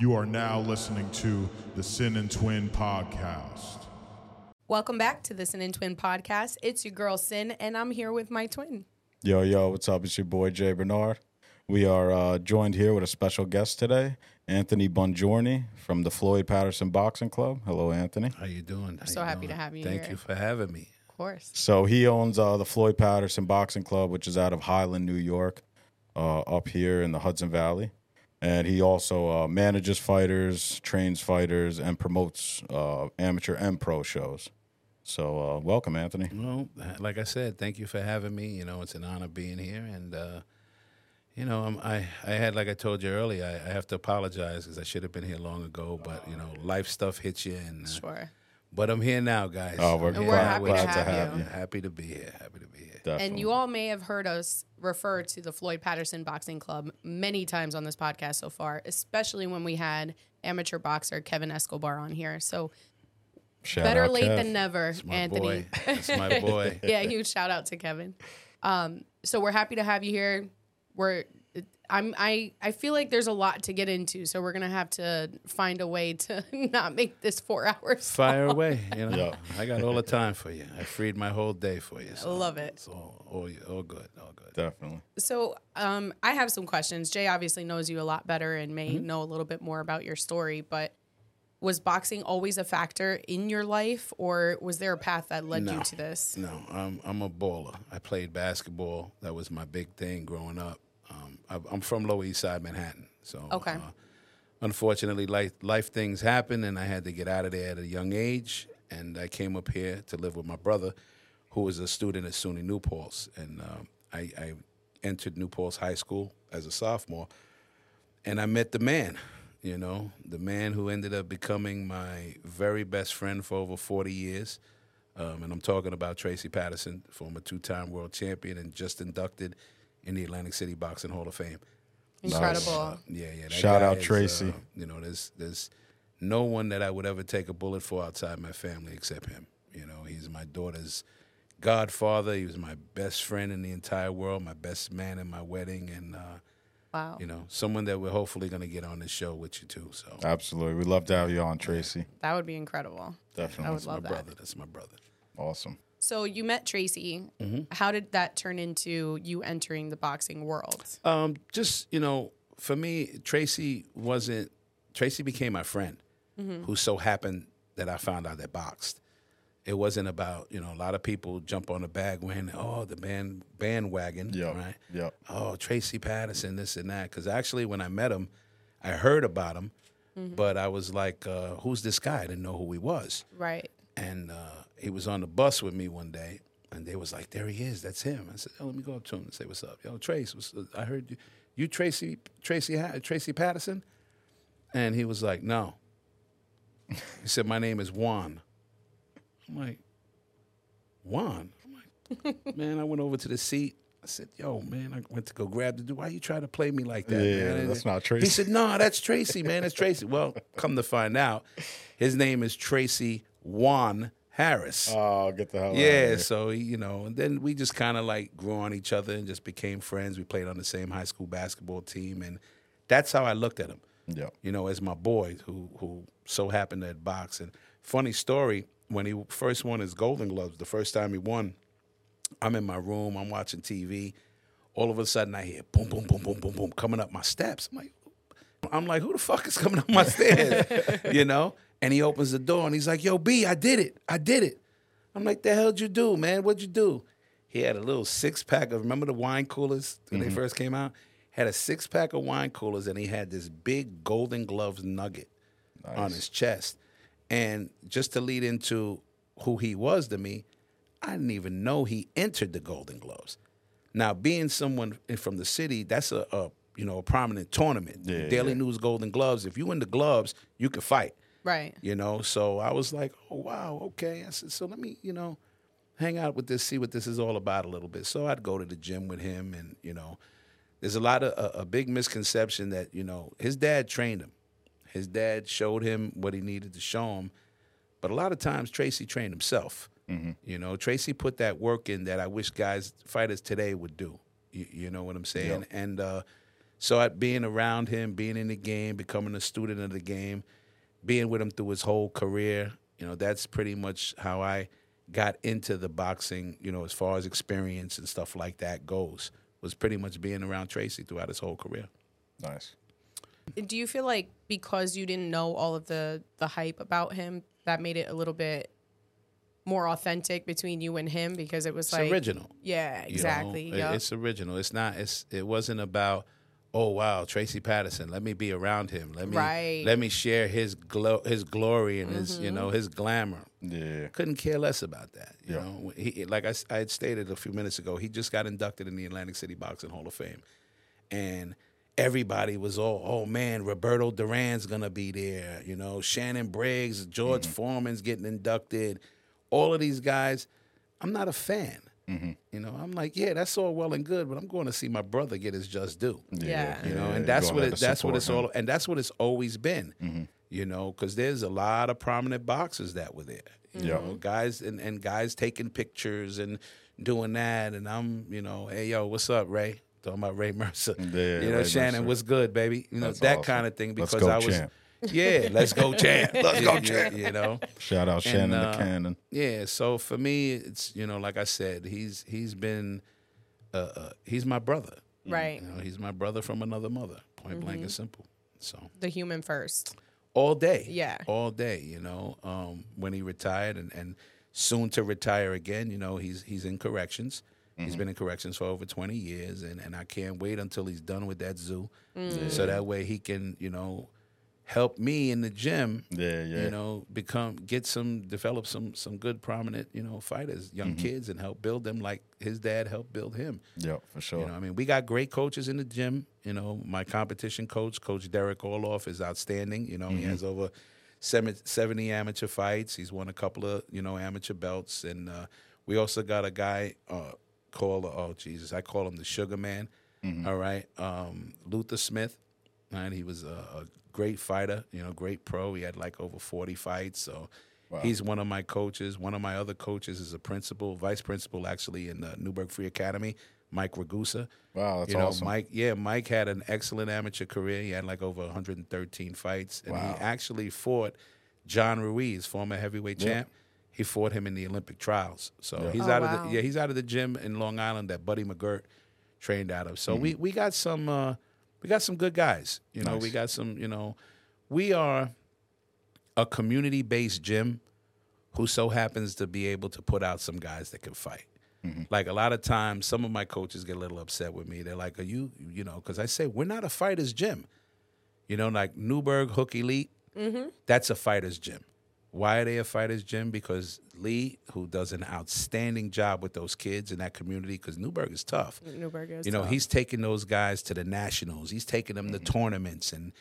You are now listening to the Sin and Twin podcast. Welcome back to the Sin and Twin podcast. It's your girl Sin, and I'm here with my twin. Yo, yo, what's up? It's your boy Jay Bernard. We are uh, joined here with a special guest today, Anthony Bongiorni from the Floyd Patterson Boxing Club. Hello, Anthony. How you doing? How I'm so you happy doing? to have you Thank here. you for having me. Of course. So he owns uh, the Floyd Patterson Boxing Club, which is out of Highland, New York, uh, up here in the Hudson Valley. And he also uh, manages fighters, trains fighters, and promotes uh, amateur and pro shows. So uh, welcome, Anthony. Well, like I said, thank you for having me. You know, it's an honor being here, and uh, you know, I'm, I I had like I told you earlier, I, I have to apologize because I should have been here long ago, but you know, life stuff hits you, and uh, Sure. but I'm here now, guys. Oh, we're I'm And here we're happy with to you. have you. Happy to be here. Happy to be here. Definitely. And you all may have heard us refer to the Floyd Patterson Boxing Club many times on this podcast so far, especially when we had amateur boxer Kevin Escobar on here. So Shout better late Kev. than never, It's my Anthony. boy. It's my boy. yeah, huge shout out to Kevin. Um, so we're happy to have you here. We're I'm I I feel like there's a lot to get into, so we're gonna have to find a way to not make this four hours. Fire away. You know, Yeah. I got all the time for you. I freed my whole day for you. So Love it. It's all, all, all good. All good. Definitely. So um, I have some questions. Jay obviously knows you a lot better and may Mm-hmm. know a little bit more about your story, but was boxing always a factor in your life, or was there a path that led you to this? No, I'm I'm a baller. I played basketball. That was my big thing growing up. I'm from Lower East Side, Manhattan. So Okay. uh, unfortunately, life life things happen, and I had to get out of there at a young age. And I came up here to live with my brother, who was a student at SUNY New Paltz, and um, I, I entered New Paltz High School as a sophomore, and I met the man. You know, the man who ended up becoming my very best friend for over 40 years. Um, and I'm talking about Tracy Patterson, former two-time world champion and just inducted in the Atlantic City Boxing Hall of Fame. Incredible. Uh, yeah, yeah. Shout guy out is, Tracy. uh, you know, there's there's no one that I would ever take a bullet for outside my family except him. You know, he's my daughter's godfather. He was my best friend in the entire world, my best man in my wedding, and uh, wow. you know, someone that we're hopefully going to get on this show with you too. So Absolutely. We'd love to have you on, Tracy. That would be incredible. Definitely. I would that's my love that. brother. That's my brother. Awesome. So you met Tracy. Mm-hmm. How did that turn into you entering the boxing world? Um, just you know, for me, Tracy wasn't. Tracy became my friend, who so happened that I found out that boxed. It wasn't about you know a lot of people jump on the bag when oh the band bandwagon Yep. right Yep. oh Tracy Patterson this and that because actually when I met him, I heard about him, but I was like uh, who's this guy? I didn't know who he was Right. and uh, he was on the bus with me one day, and they was like, "There he is, that's him." I said, "Oh, let me go up to him and say what's up." Yo, Trace, what's, I heard you, you Tracy, Tracy, Ha- Tracy Patterson, and he was like, "No." He said, "My name is Juan." I'm like, "Juan." I'm like, "Man," I went over to the seat. I said, "Yo, man," I went to go grab the dude. Why you try to play me like that, Yeah, man? And that's not He said, "No, that's Tracy, man. That's Tracy." Well, come to find out, his name is Tracy Juan Harris. Oh, get the hell out of yeah, so you know, and then we just kind of like grew on each other and just became friends. We played on the same high school basketball team, and that's how I looked at him. Yeah, You know, as my boy who who so happened to box. And funny story, when he first won his Golden Gloves, the first time he won, I'm in my room, I'm watching TV. All of a sudden, I hear boom, boom, boom, boom, boom, boom coming up my steps. I'm like, I'm like, who the fuck is coming up my stairs? you know? And he opens the door and he's like, Yo, B, I did it. I did it. I'm like, the hell'd you do, man? What'd you do? He had a little six pack of remember the wine coolers when they mm-hmm. first came out? Had a six pack of wine coolers and he had this big golden gloves nugget on his chest. And just to lead into who he was to me, I didn't even know he entered the Golden Gloves. Now, being someone from the city, that's a, a you know a prominent tournament. Yeah, Daily yeah. News Golden Gloves. If you win the gloves, you can fight. Right. You know, so I was like, oh wow, okay. I said, so let me, you know, hang out with this, see what this is all about a little bit. So I'd go to the gym with him, and you know, there's a lot of a, a big misconception that you know his dad trained him. His dad showed him what he needed to show him, but a lot of times Tracy trained himself. You know, Tracy put that work in that I wish guys fighters today would do. You, you know what I'm saying? And uh, So at being around him, being in the game, becoming a student of the game, being with him through his whole career, you know, that's pretty much how I got into the boxing, you know, as far as experience and stuff like that goes. Was pretty much being around Tracy throughout his whole career. Nice. Do you feel like because you didn't know all of the the hype about him, that made it a little bit more authentic between you and him because it was It's like original. Yeah, you know? exactly. It's original. It's not. It's. It wasn't about. Oh wow, Tracy Patterson. Let me be around him. Let me. Right. Mm-hmm. Let me share his glow, his glory, and his you know his glamour. Yeah. Couldn't care less about that. You Yeah. know, he like I had stated a few minutes ago. He just got inducted in the Atlantic City Boxing Hall of Fame, and everybody was all, oh man, Roberto Duran's gonna be there. You know, Shannon Briggs, George Foreman's getting inducted. All of these guys, I'm not a fan. Mm-hmm. You know, I'm like, yeah, that's all well and good, but I'm going to see my brother get his just due. Yeah. You know, yeah, and that's what it, that's what it's him. all, and that's what it's always been. Mm-hmm. You know, because there's a lot of prominent boxers that were there. You Yeah. know, guys and, and guys taking pictures and doing that, and I'm, you know, hey yo, what's up, Ray? Talking about Ray Mercer. Yeah, you know, Ray Shannon, Mercer. what's good, baby? You know, That's that awesome. kind of thing Let's because go, I was, champ. Yeah, let's go, champ. let's go, champ. You know, Shout out Shannon uh, the Cannon. yeah. So for me, it's you know, like I said, he's he's been, uh, uh he's my brother. right. You know, he's my brother from another mother. Point blank and simple. So The human first. all day. Yeah. All day, you know. Um, when he retired and, and soon to retire again, you know, he's he's in corrections. He's been in corrections for over 20 years and, and I can't wait until he's done with that zoo. So that way he can, you know, help me in the gym. Yeah, yeah. You know, become get some develop some some good prominent, you know, fighters, young kids and help build them like his dad helped build him. Yeah, for sure. You know, I mean, we got great coaches in the gym. You know, my competition coach, Coach Derek Orloff, is outstanding. You know, he has over 70 amateur fights. He's won a couple of, you know, amateur belts. And uh, we also got a guy uh, called, oh, Jesus, I call him the Sugar Man. All right. Um, Luther Smith. Right. He was a great fighter, you know, great pro. He had like over 40 fights. So he's one of my coaches. One of my other coaches is a principal, vice principal, actually, in the Newburgh Free Academy, Mike Ragusa. Wow, that's you know, awesome. Mike, yeah, Mike had an excellent amateur career. He had like over 113 fights, and Wow. he actually fought John Ruiz, former heavyweight Yeah. champ. He fought him in the Olympic trials. So Yeah. he's Oh, out of wow. the yeah, he's out of the gym in Long Island that Buddy McGirt trained out of. So we we got some uh, we got some good guys. You know, we got some. You know, we are a community based gym who so happens to be able to put out some guys that can fight. Mm-hmm. Like a lot of times, some of my coaches get a little upset with me. They're like, "Are you, you know?" Because I say we're not a fighters gym. You know, like Newburgh Hook Elite, mm-hmm. that's a fighters gym. Why are they a fighters gym? Because Lee, who does an outstanding job with those kids in that community, because Newburgh is tough. Newburgh is You know, tough. he's taking those guys to the nationals. He's taking them to tournaments, and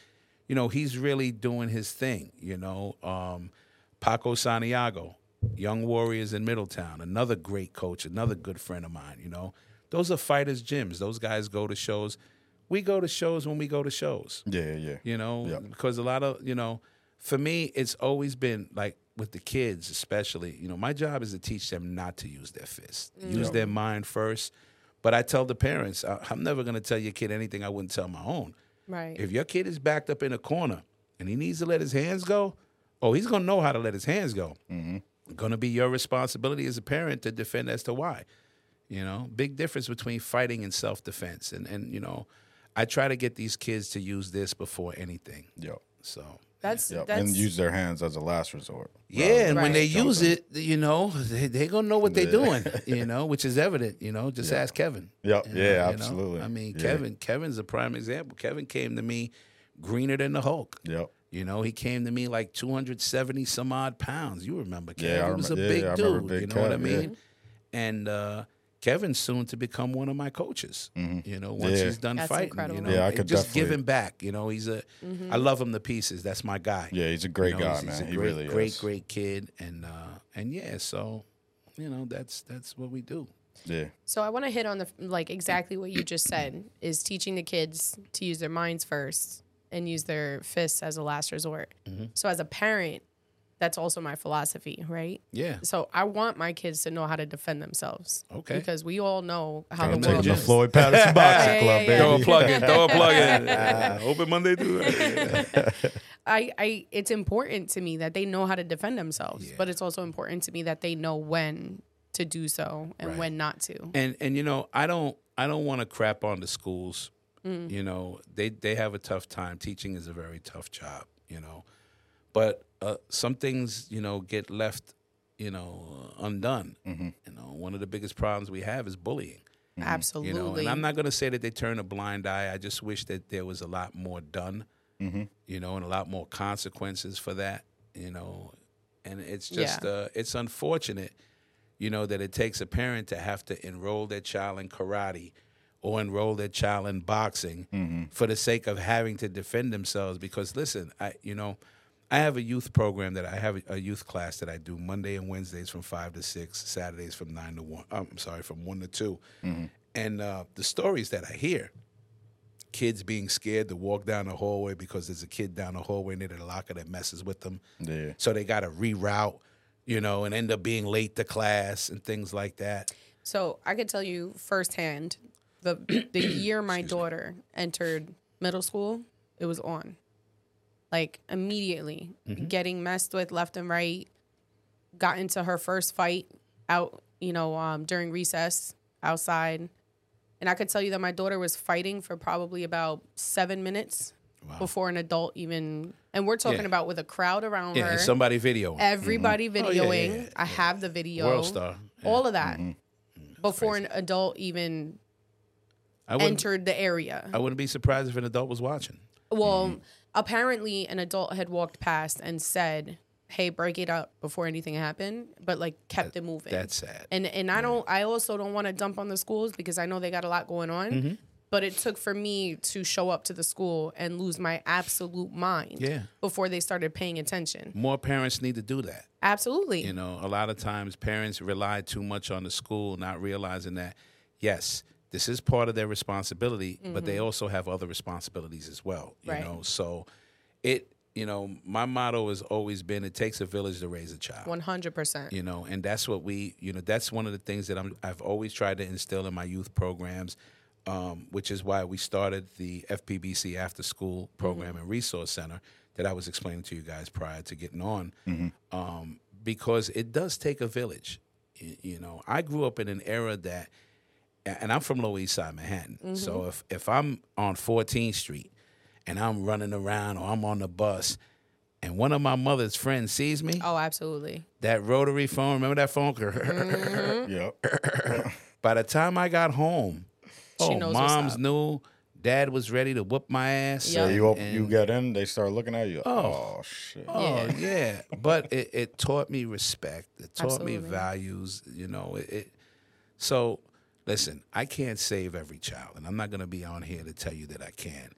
you know, he's really doing his thing. You know, um, Paco Santiago, Young Warriors in Middletown, another great coach, another good friend of mine. You know, those are fighters' gyms. Those guys go to shows. We go to shows when we go to shows yeah, yeah. you know Yeah. because a lot of you know for me it's always been like with the kids especially you know my job is to teach them not to use their fists mm. use their mind first but i tell the parents I, i'm never going to tell your kid anything i wouldn't tell my own. Right. if your kid is backed up in a corner and he needs to let his hands go oh he's going to know how to let his hands go. Mm-hmm. Going to be your responsibility as a parent to defend as to why you know? Big difference between fighting and self-defense and and you know i try to get these kids to use this before anything. Yep. so that's Yep. that's and use their hands as a last resort. yeah, and when Right. they use it, you know, they they gonna know what they're doing, you know, which is evident. You know, just ask Kevin. Yep. You know, Yeah, you know? absolutely. I mean, Yeah. Kevin. Kevin's a prime example. Kevin came to me greener than the Hulk. Yep. You know, he came to me like 270 some odd pounds. You remember Kevin? Yeah, I he was a yeah, big I remember dude. Big you know what I Kev, yeah. mean? And uh, Kevin's soon to become one of my coaches. You know, once Yeah. he's done That's fighting, incredible. you know, Yeah, I and could just definitely- give him back. You know, he's a. I love him to pieces. That's my guy. Yeah, he's a great You know, guy, he's- he's man. a he great, really great, is. great kid, and uh, and yeah, so you know that's that's what we do. Yeah. So I want to hit on the like exactly what you just said is teaching the kids to use their minds first and use their fists as a last resort. Mm-hmm. So as a parent, that's also my philosophy, right? Yeah. So I want my kids to know how to defend themselves. Okay. Because we all know how I'm the world the is. Floyd Patterson Boxing Yeah, Club, yeah, yeah. Throw a plug in. Throw a plug in. Ah, open Monday through. I, I it's important to me that they know how to defend themselves, Yeah. but it's also important to me that they know when to do so and Right. when not to. and and you know i don't i don't want to crap on the schools Mm. you know they they have a tough time teaching is a very tough job you know but uh, some things you know get left you know undone Mm-hmm. you know one of the biggest problems we have is bullying Absolutely. you know and i'm not going to say that they turn a blind eye i just wish that there was a lot more done Mm-hmm. you know and a lot more consequences for that you know and it's just Yeah. uh, it's unfortunate you know that it takes a parent to have to enroll their child in karate or enroll their child in boxing for the sake of having to defend themselves because listen i you know i have a youth program that i have a, a youth class that i do monday and wednesdays from 5 to 6 saturdays from 9 to 1 i'm sorry from 1 to 2 and uh, the stories that i hear kids being scared to walk down the hallway because there's a kid down the hallway near the locker that messes with them. Yeah. so they got to reroute you know and end up being late to class and things like that. So I could tell you firsthand, the the year my daughter entered middle school, it was on. Like immediately, Mm-hmm. getting messed with left and right. Got into her first fight out, you know, um, during recess outside, and I could tell you that my daughter was fighting for probably about seven minutes before an adult even. And we're talking Yeah. about with a crowd around yeah her, and somebody videoing everybody Oh, yeah, videoing. yeah, yeah, I have the video, world star all of that before an adult even I entered the area. I wouldn't be surprised if an adult was watching Well, apparently an adult had walked past and said, "Hey, break it up before anything happened," but like kept it moving. that's sad and and I don't. I also don't want to dump on the schools because I know they got a lot going on. Mm-hmm. But it took for me to show up to the school and lose my absolute mind Yeah. before they started paying attention. more parents need to do that Absolutely. You know, a lot of times parents rely too much on the school, not realizing that, yes, this is part of their responsibility, but they also have other responsibilities as well. You Right. know, so it, you know, my motto has always been it takes a village to raise a child. 100%. You know, and that's what we, you know, that's one of the things that I'm, I've always tried to instill in my youth programs, um, which is why we started the FPBC After School Program and Resource Center that I was explaining to you guys prior to getting on, um, because it does take a village. You, you know, I grew up in an era that, and I'm from Lower East Side Manhattan, so mm-hmm. if if I'm on 14th Street and I'm running around or I'm on the bus. And one of my mother's friends sees me Oh, absolutely. that rotary phone. Remember that phone? Mm-hmm. Yep. By the time I got home, She oh, knows mom's up. knew. Dad was ready to whoop my ass. Yeah. You op- And- you get in, they start looking at you. Oh, oh shit. Oh yeah, but it, it taught me respect. It taught me values. You know, it, it. So listen, I can't save every child, and I'm not going to be on here to tell you that I can,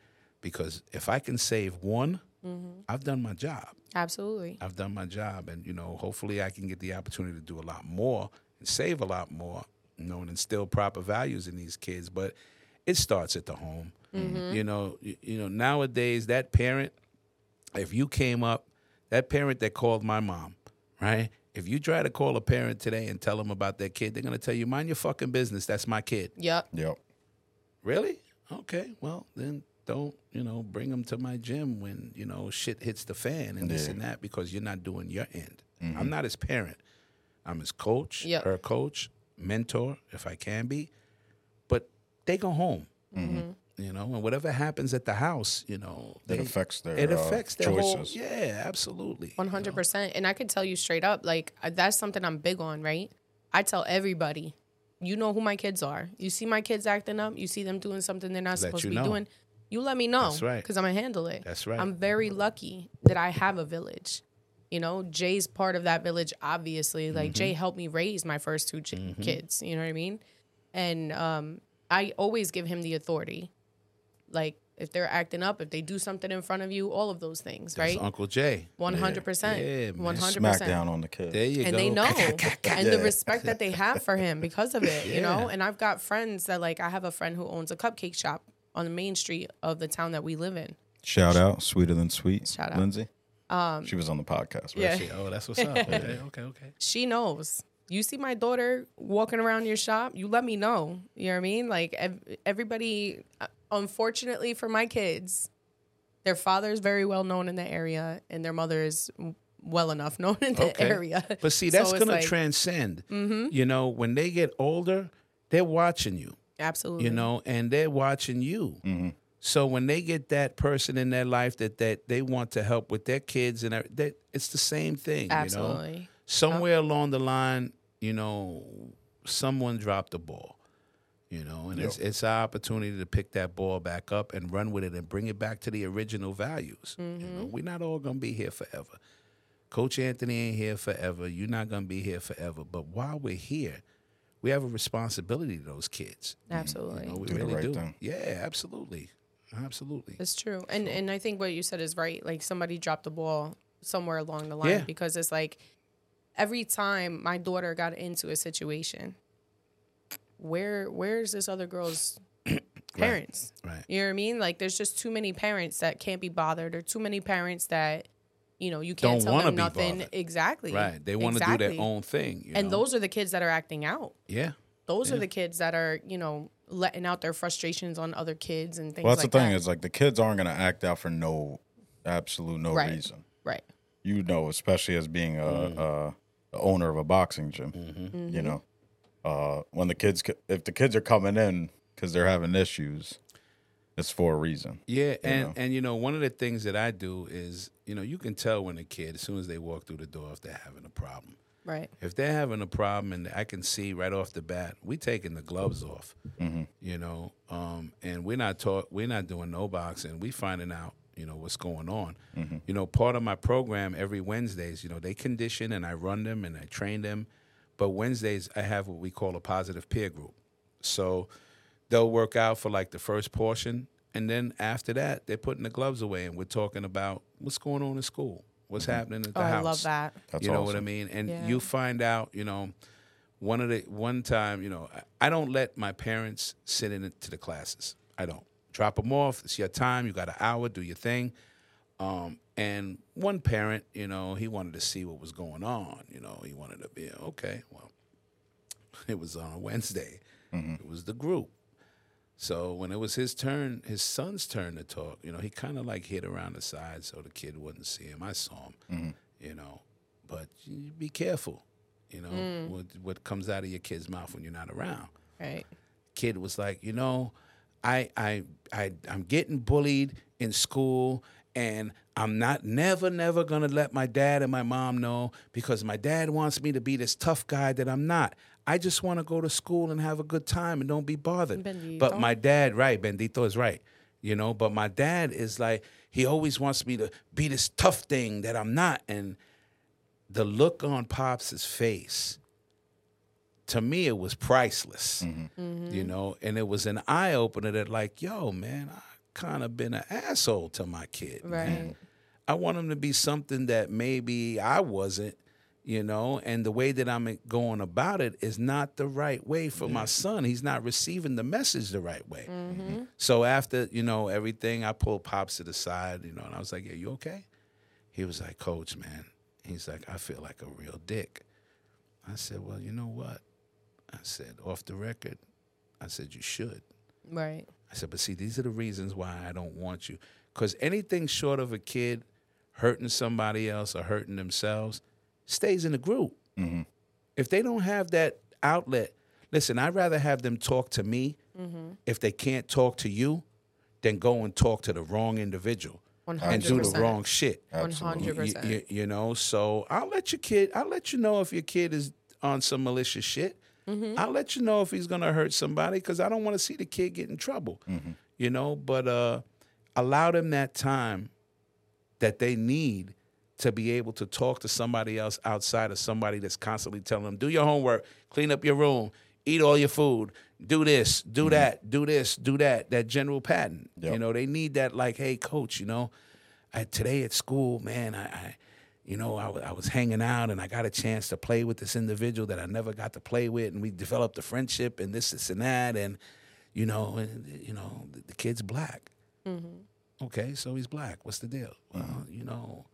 because if I can save one, Mm-hmm. I've done my job. Absolutely. I've done my job, and you know, hopefully, I can get the opportunity to do a lot more and save a lot more. You know, and instill proper values in these kids. But it starts at the home. You know, you, you know, nowadays that parent, if you came up, that parent that called my mom, right? If you try to call a parent today and tell them about their kid, they're gonna tell you, "Mind your fucking business. That's my kid." Yep. Yep. Really? Okay. Well, then don't, you know, bring them to my gym when, you know, shit hits the fan and this and that because you're not doing your end. Mm-hmm. I'm not his parent. I'm his coach, Yep. her coach, mentor, if I can be. But they go home. Mm-hmm. Mm-hmm. You know, and whatever happens at the house, you know, It affects their, it uh, affects their whole choices. yeah, absolutely. One hundred percent. And I could tell you straight up, like uh, that's something I'm big on, right? I tell everybody, you know who my kids are. You see my kids acting up. You see them doing something they're not Let supposed to be know. doing. You let me know. That's right. Because I'm gonna handle it. That's right. I'm very lucky that I have a village. You know, Jay's part of that village. Obviously, like Mm-hmm. Jay helped me raise my first two ch- kids. You know what I mean? And um, I always give him the authority. Like if they're acting up, if they do something in front of you, all of those things, That's right? Uncle Jay. One hundred Yeah, percent. man. One hundred Smack percent down on the kid. There you and go. they know and the respect that they have for him because of it you know and i've got friends that like i have a friend who owns a cupcake shop on the main street of the town that we live in Shout out, sweeter than sweet. Shout out. Lindsay. she was on the podcast. Right? yeah. Shit, Oh, that's what's up. Okay, okay, okay. she knows. You see my daughter walking around your shop, you let me know. You know what I mean? Like ev- everybody, uh, unfortunately for my kids, their father is very well known in the area, and their mother is well enough known in the Okay. area. But see, that's it's gonna like- Mm-hmm. transcend. You know, when they get older, they're watching you. Absolutely. You know, and they're watching you. Mm-hmm. So when they get that person in their life that that they want to help with their kids and that it's the same thing. You know, Absolutely. somewhere along the line, you know, someone dropped the ball. You know, and it's it's our opportunity to pick that ball back up and run with it and bring it back to the original values. You know, mm-hmm. we're not all gonna be here forever. Coach Anthony ain't here forever. You're not gonna be here forever. But while we're here, we have a responsibility to those kids. Absolutely. You know, we Do really right do. thing. Yeah, absolutely, absolutely. It's true. And and I think what you said is right. Like somebody dropped the ball somewhere along the line Yeah. because it's like every time my daughter got into a situation, where where's this other girl's parents? Right. You know what I mean? Like there's just too many parents that can't be bothered or too many parents that you know, you can't Don't tell them be exactly. bothered. Exactly. Right. They want to do their own thing. you And know? those are the kids that are acting out. yeah. Those are the kids that are, you know, letting out their frustrations on other kids and things Well, that's like the thing that. is like the kids aren't gonna act out for no absolute no Right. reason. right. You know, especially as being a, a, a owner of a boxing gym. Mm-hmm. You know, uh, when the kids if the kids are coming in because they're having issues, it's for a reason. Yeah, and know? and you know one of the things that I do is you know you can tell when a kid as soon as they walk through the door if they're having a problem. Right. If they're having a problem and I can see right off the bat, we taking the gloves off. You know, um, and we're not taught we're not doing no boxing. We finding out you know what's going on. You know, part of my program every Wednesdays, you know, they condition and I run them and I train them. But Wednesdays I have what we call a positive peer group. So they'll work out for like the first portion and then after that they're putting the gloves away and we're talking about what's going on in school what's mm-hmm. happening at the Oh, house I love that. That's you know what i mean? And Yeah. you find out you know one of the one time you know I- i don't let my parents sit in to the classes. I don't. Drop them off. It's your time. You got an hour. Do your thing um, and one parent you know he wanted to see what was going on you know he wanted to be okay well it was on a wednesday mm-hmm. it was the group so when it was his turn, his son's turn to talk, you know, he kind of like hid around the side so the kid wouldn't see him. I saw him, mm-hmm. you know, but you be careful, you know, mm. what what comes out of your kid's mouth when you're not around. Right. Kid was like, you know, I I I I'm getting bullied in school and I'm not never never going to let my dad and my mom know because my dad wants me to be this tough guy that I'm not. I just want to go to school and have a good time and don't be bothered. Bendito. But my dad, right, Bendito is right. You know, but my dad is like he always wants me to be this tough thing that I'm not and the look on Pops's face to me it was priceless mm-hmm. you know and it was an eye opener that like yo man i kind of been an asshole to my kid man. Right. i want him to be something that maybe i wasn't you know and the way that i'm going about it is not the right way for my son he's not receiving the message the right way Mm-hmm. so after you know everything i pulled pops to the side you know and i was like yeah you okay he was like coach man he's like i feel like a real dick i said well you know what I said, off the record, I said, you should. Right. I said, but see, these are the reasons why I don't want you. Because anything short of a kid hurting somebody else or hurting themselves stays in the group. Mm-hmm. If they don't have that outlet, listen, I'd rather have them talk to me mm-hmm. if they can't talk to you than go and talk to the wrong individual and do the wrong shit. One hundred You- you- percent. You, you know, so I'll let your kid. I'll let you know if your kid is on some malicious shit. Mm-hmm. I'll let you know if he's gonna hurt somebody because I don't want to see the kid get in trouble. You know, but uh, allow them that time that they need to be able to talk to somebody else outside of somebody that's constantly telling them, "Do your homework, clean up your room, eat all your food, do this, do that, do this, do that." That general pattern. Yep. You know, they need that. Like, hey, coach, you know, I, today at school, man, I, I you know, I, was hanging out and I got a chance to play with this individual that I never got to play with, and we developed a friendship and this, this, and that, and you know, and you know, the, the kid's black. Okay, so he's black. What's the deal? Well, you know,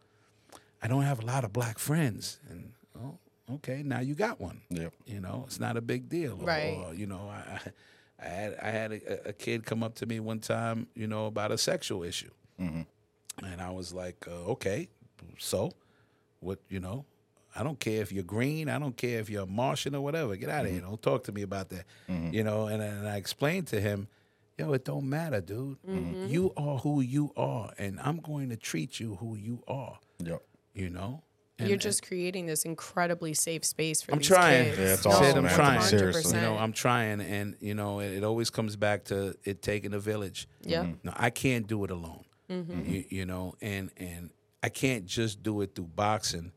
I don't have a lot of black friends. And oh, okay, now you got one. Yep. You know, it's not a big deal. Right. Or, you know, I, I- I had I had a, a kid come up to me one time, you know, about a sexual issue, and I was like, uh, okay, so what? You know, I don't care if you're green. I don't care if you're a Martian or whatever. Get out of here. Mm-hmm. Don't talk to me about that. Mm-hmm. You know, and, and I explained to him, yo, it don't matter, dude. Mm-hmm. You are who you are, and I'm going to treat you who you are. Yep. You know. And- You're just creating this incredibly safe space for I'm these trying. kids. Yeah, it's No, awesome, I'm man. trying. Seriously. You know, I'm trying, and you know, it, it always comes back to it taking a village. Yeah. No, I can't do it alone. You, you know, and and I can't just do it through boxing,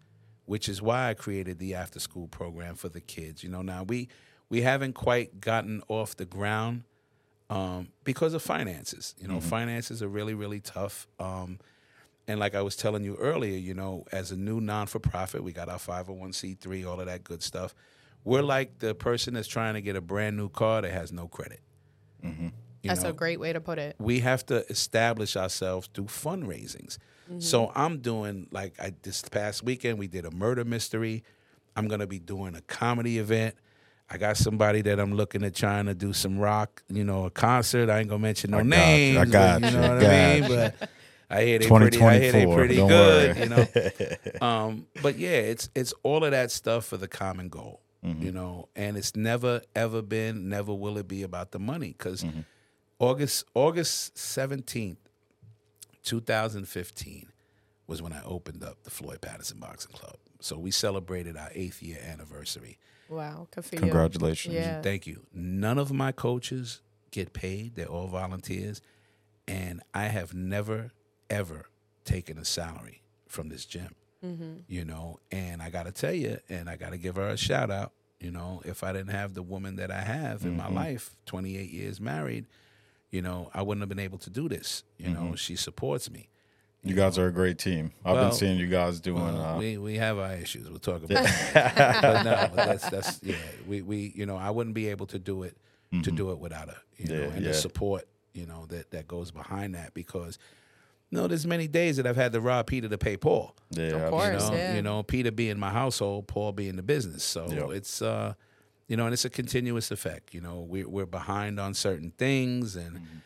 which is why I created the after school program for the kids. You know, now we we haven't quite gotten off the ground um, because of finances. You know, finances are really really tough. Um, and like I was telling you earlier, you know, as a new non for profit, we got our 501c3, all of that good stuff. We're like the person that's trying to get a brand new car that has no credit. You That's know? a great way to put it. we have to establish ourselves through fundraisings. So I'm doing like I this past weekend we did a murder mystery. I'm gonna be doing a comedy event. I got somebody that I'm looking at trying to do some rock, you know, a concert. I ain't gonna mention no I got you. names. I but got you you. know what Got I mean? you. But I hear they pretty. I hear they 2024, pretty don't good. worry. You know. um, but yeah, it's it's all of that stuff for the common goal. Mm-hmm. You know, and it's never ever been, never will it be about the money because Mm-hmm. August August seventeenth, two thousand fifteen, was when I opened up the Floyd Patterson Boxing Club. So we celebrated our eighth year anniversary. Wow. Good. Congratulations. Yeah. Thank you. None of my coaches get paid; they're all volunteers, and I have never ever taken a salary from this gym. Mm-hmm. You know, and I got to tell you, and I got to give her a shout out. You know, if I didn't have the woman that I have in my mm-hmm. life, 28 years married, you know, I wouldn't have been able to do this. You know, she supports me. You guys are a great team. I've Well, been seeing you guys doing. Well, uh, we we have our issues. We'll talk about that. but no, but that's that's yeah. We we you know I wouldn't be able to do it to do it without her. You know, Yeah, and yeah. the support you know that that goes behind that because. No, there's many days that I've had to rob Peter to pay Paul. yeah, Of course. You know, yeah. you know, Peter being my household, Paul being the business. So Yep. it's uh, you know, and it's a continuous effect. You know, we're we're behind on certain things, and Mm-hmm.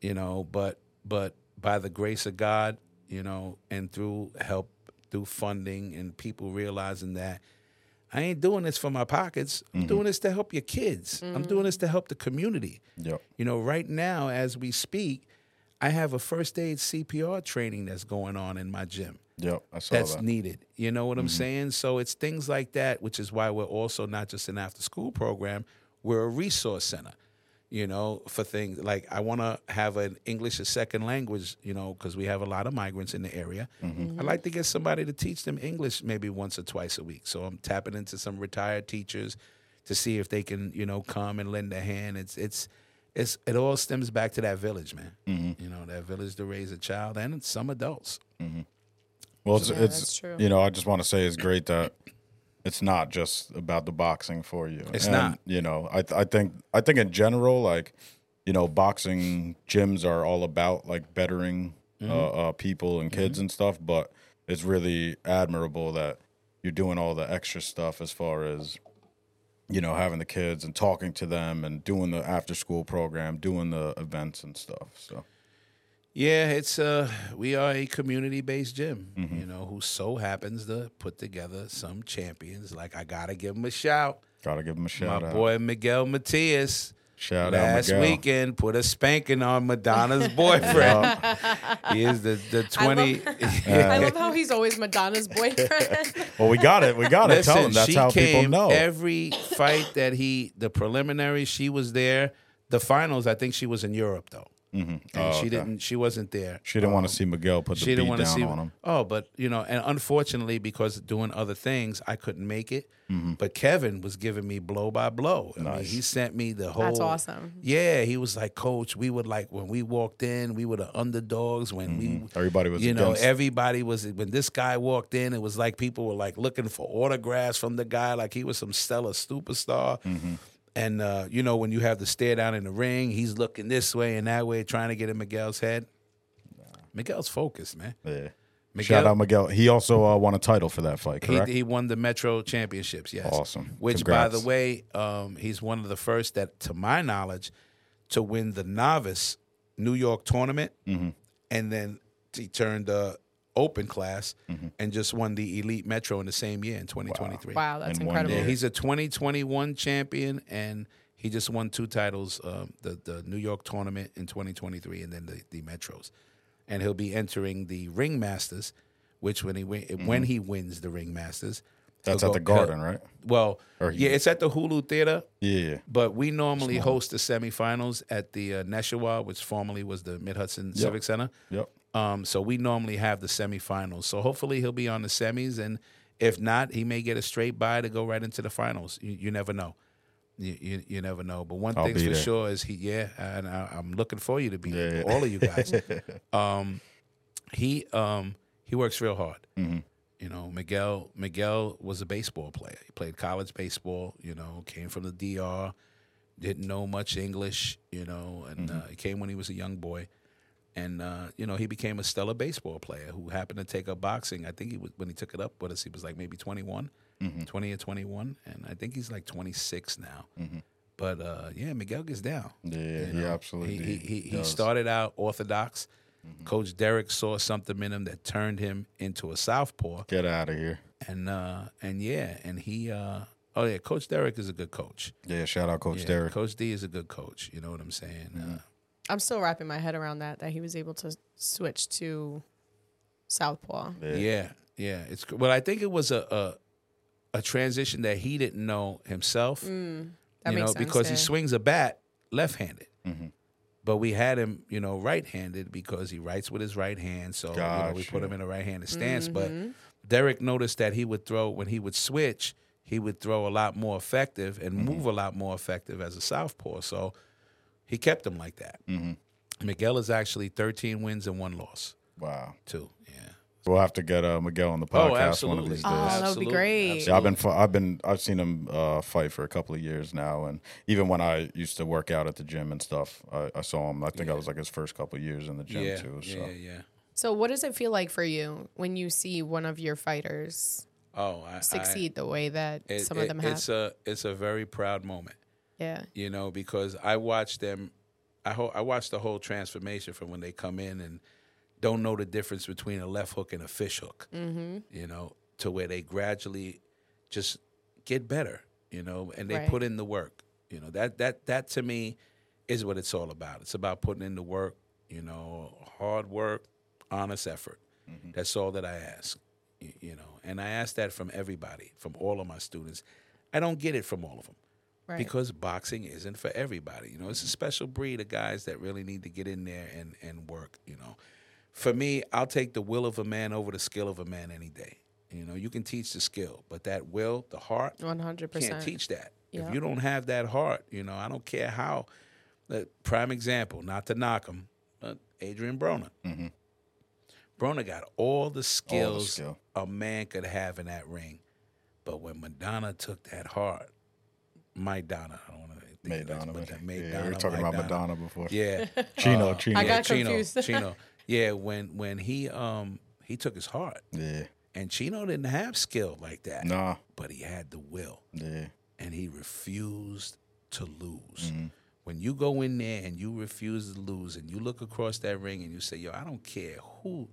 you know, but but by the grace of God, you know, and through help, through funding, and people realizing that I ain't doing this for my pockets. Mm-hmm. I'm doing this to help your kids. I'm doing this to help the community. Yep. You know, right now as we speak, I have a first aid CPR training that's going on in my gym Yep. I saw that's that. needed. You know what I'm mm-hmm. saying? So it's things like that, which is why we're also not just an after school program, we're a resource center. You know, for things like I want to have an English as second language, you know, because we have a lot of migrants in the area. Mm-hmm. I'd like to get somebody to teach them English maybe once or twice a week. So I'm tapping into some retired teachers to see if they can, you know, come and lend a hand. It's it's it's it all stems back to that village, man. Mm-hmm. You know, that village to raise a child and some adults. Well, it's, Yeah, it's that's true. you know, I just want to say it's great that it's not just about the boxing for you. It's And, not. You know, I th- I think I think in general, like, you know, boxing gyms are all about like bettering Mm-hmm. uh, uh, people and kids and stuff. But it's really admirable that you're doing all the extra stuff as far as you know having the kids and talking to them and doing the after school program, doing the events and stuff. So Yeah, it's uh we are a community based gym, you know, who so happens to put together some champions. Like I gotta give him a shout. gotta give them a My shout out. boy Miguel Matias. Shout out last Miguel. weekend put a spanking on Madonna's boyfriend. he is the the twenty. I love how he's always Madonna's boyfriend. Well, we got it. We got to tell him. That's she how people know. Every fight that he, the preliminary, she was there. The finals, I think she was in Europe though, and Oh, she okay. didn't. She wasn't there. She didn't want to see Miguel put the she beat didn't want to down see on him. Oh, but you know, and unfortunately, because doing other things, I couldn't make it. But Kevin was giving me blow by blow. I mean, Mm-hmm. He sent me the whole. That's awesome. Yeah, he was like, Coach, we would like when we walked in, we were the underdogs. When we, Mm-hmm. Everybody was you know, against- everybody was. When this guy walked in, it was like people were like looking for autographs from the guy, like he was some stellar superstar. And uh, you know, when you have the stare down in the ring, he's looking this way and that way, trying to get in Miguel's head. Miguel's focused, man. Yeah. Shout out Miguel. He also uh, won a title for that fight, He, he won the Metro Championships. Yes, Awesome. Which, Congrats. by the way, um, he's one of the first that, to my knowledge, to win the novice New York tournament, Mm-hmm. and then he turned uh, open class Mm-hmm. and just won the elite Metro in the same year in 2023. Wow, that's In incredible. Yeah, he's a 2021 champion, and he just won two titles: um, the the New York tournament in 2023, and then the the Metros. And he'll be entering the Ring Masters, which when he win, when he wins the Ring Masters, Mm-hmm. That's he'll at the Garden, right? Well, he- yeah, it's at the Hulu Theater, Yeah. but we normally host the semifinals at the uh, Neshua, which formerly was the Mid Hudson Civic Center. Yep. Um, so we normally have the semifinals. So hopefully he'll be on the semis, and if not, he may get a straight bye to go right into the finals. You, you never know. You, you, you never know. But one I'll thing's for there. sure is he, yeah, and I, I'm looking for you to be there, Yeah, yeah. all of you guys. um, he um, he works real hard. Mm-hmm. You know, Miguel Miguel was a baseball player. He played college baseball. You know, came from the DR, didn't know much English. You know, and Mm-hmm. uh, he came when he was a young boy, and uh, you know he became a stellar baseball player who happened to take up boxing. I think he was when he took it up with us, he was like maybe 21, Mm-hmm. 20 or 21, and I think he's like 26 now. But uh, yeah, Miguel gets down. Yeah, he know, absolutely He, he, he, he started out orthodox. Coach Derek saw something in him that turned him into a southpaw, Get out of here. and uh, and yeah, and he. Uh, oh yeah, Coach Derek is a good coach. Yeah, shout out Coach Yeah, Derek. Coach D is a good coach. You know what I'm saying? I'm still wrapping my head around that that he was able to switch to southpaw. yeah, yeah. It's well, I think it was a a, a transition that he didn't know himself. That you makes know, sense, because he swings a bat left-handed. But we had him, you know, right-handed because he writes with his right hand. So you know, we put him in a right-handed stance. But Mm-hmm. Derek noticed that he would throw when he would switch, he would throw a lot more effective and Mm-hmm. move a lot more effective as a southpaw. So he kept him like that. Mm-hmm. Miguel is actually 13 wins and one loss Wow. Two. Yeah. We'll have to get uh, Miguel on the Oh, podcast one of absolutely. these days. Oh, that would be great. Yeah, I've been, I've been, I've seen him uh, fight for a couple of years now, and even when I used to work out at the gym and stuff, I, I saw him. I think I was like his first couple of years in the gym Yeah, too. So yeah, yeah. So, what does it feel like for you when you see one of your fighters Oh, I, I- succeed the way that it- some of them have? It's a it's a very proud moment. Yeah. you know, because I watched them. I ho- I watched the whole transformation from when they come in and don't know the difference between a left hook and a fish hook. Mm-hmm. You know, to where they gradually just get better. You know, and they Right. put in the work. You know that that that to me is what it's all about. It's about putting in the work. You know, hard work, honest effort. That's all that I ask. y- You know, and I ask that from everybody, from all of my students. I don't get it from all of them Right. because boxing isn't for everybody. You know, it's a special breed of guys that really need to get in there and, and work, you know. For me, I'll take the will of a man over the skill of a man any day. You know, you can teach the skill, but that will, the heart, 100%. can't teach that. Yeah. If you don't have that heart, you know, I don't care how. The prime example, not to knock him, but Adrian Broner. Mm-hmm. Broner got all the skills skill. a man could have in that ring, but when Madonna took that heart, Maidana, I don't want to think Madonna. but but- that yeah, Madonna, we were talking my about Donna. Madonna before. Yeah, Chino, Uh, Chino. I yeah, got Chino, confused. Chino. Yeah, when when he um he took his heart, Yeah. and Chino didn't have skill like that, Nah. but he had the will Yeah. and he refused to lose. Mm-hmm. When you go in there and you refuse to lose, and you look across that ring and you say, "Yo, I don't care who."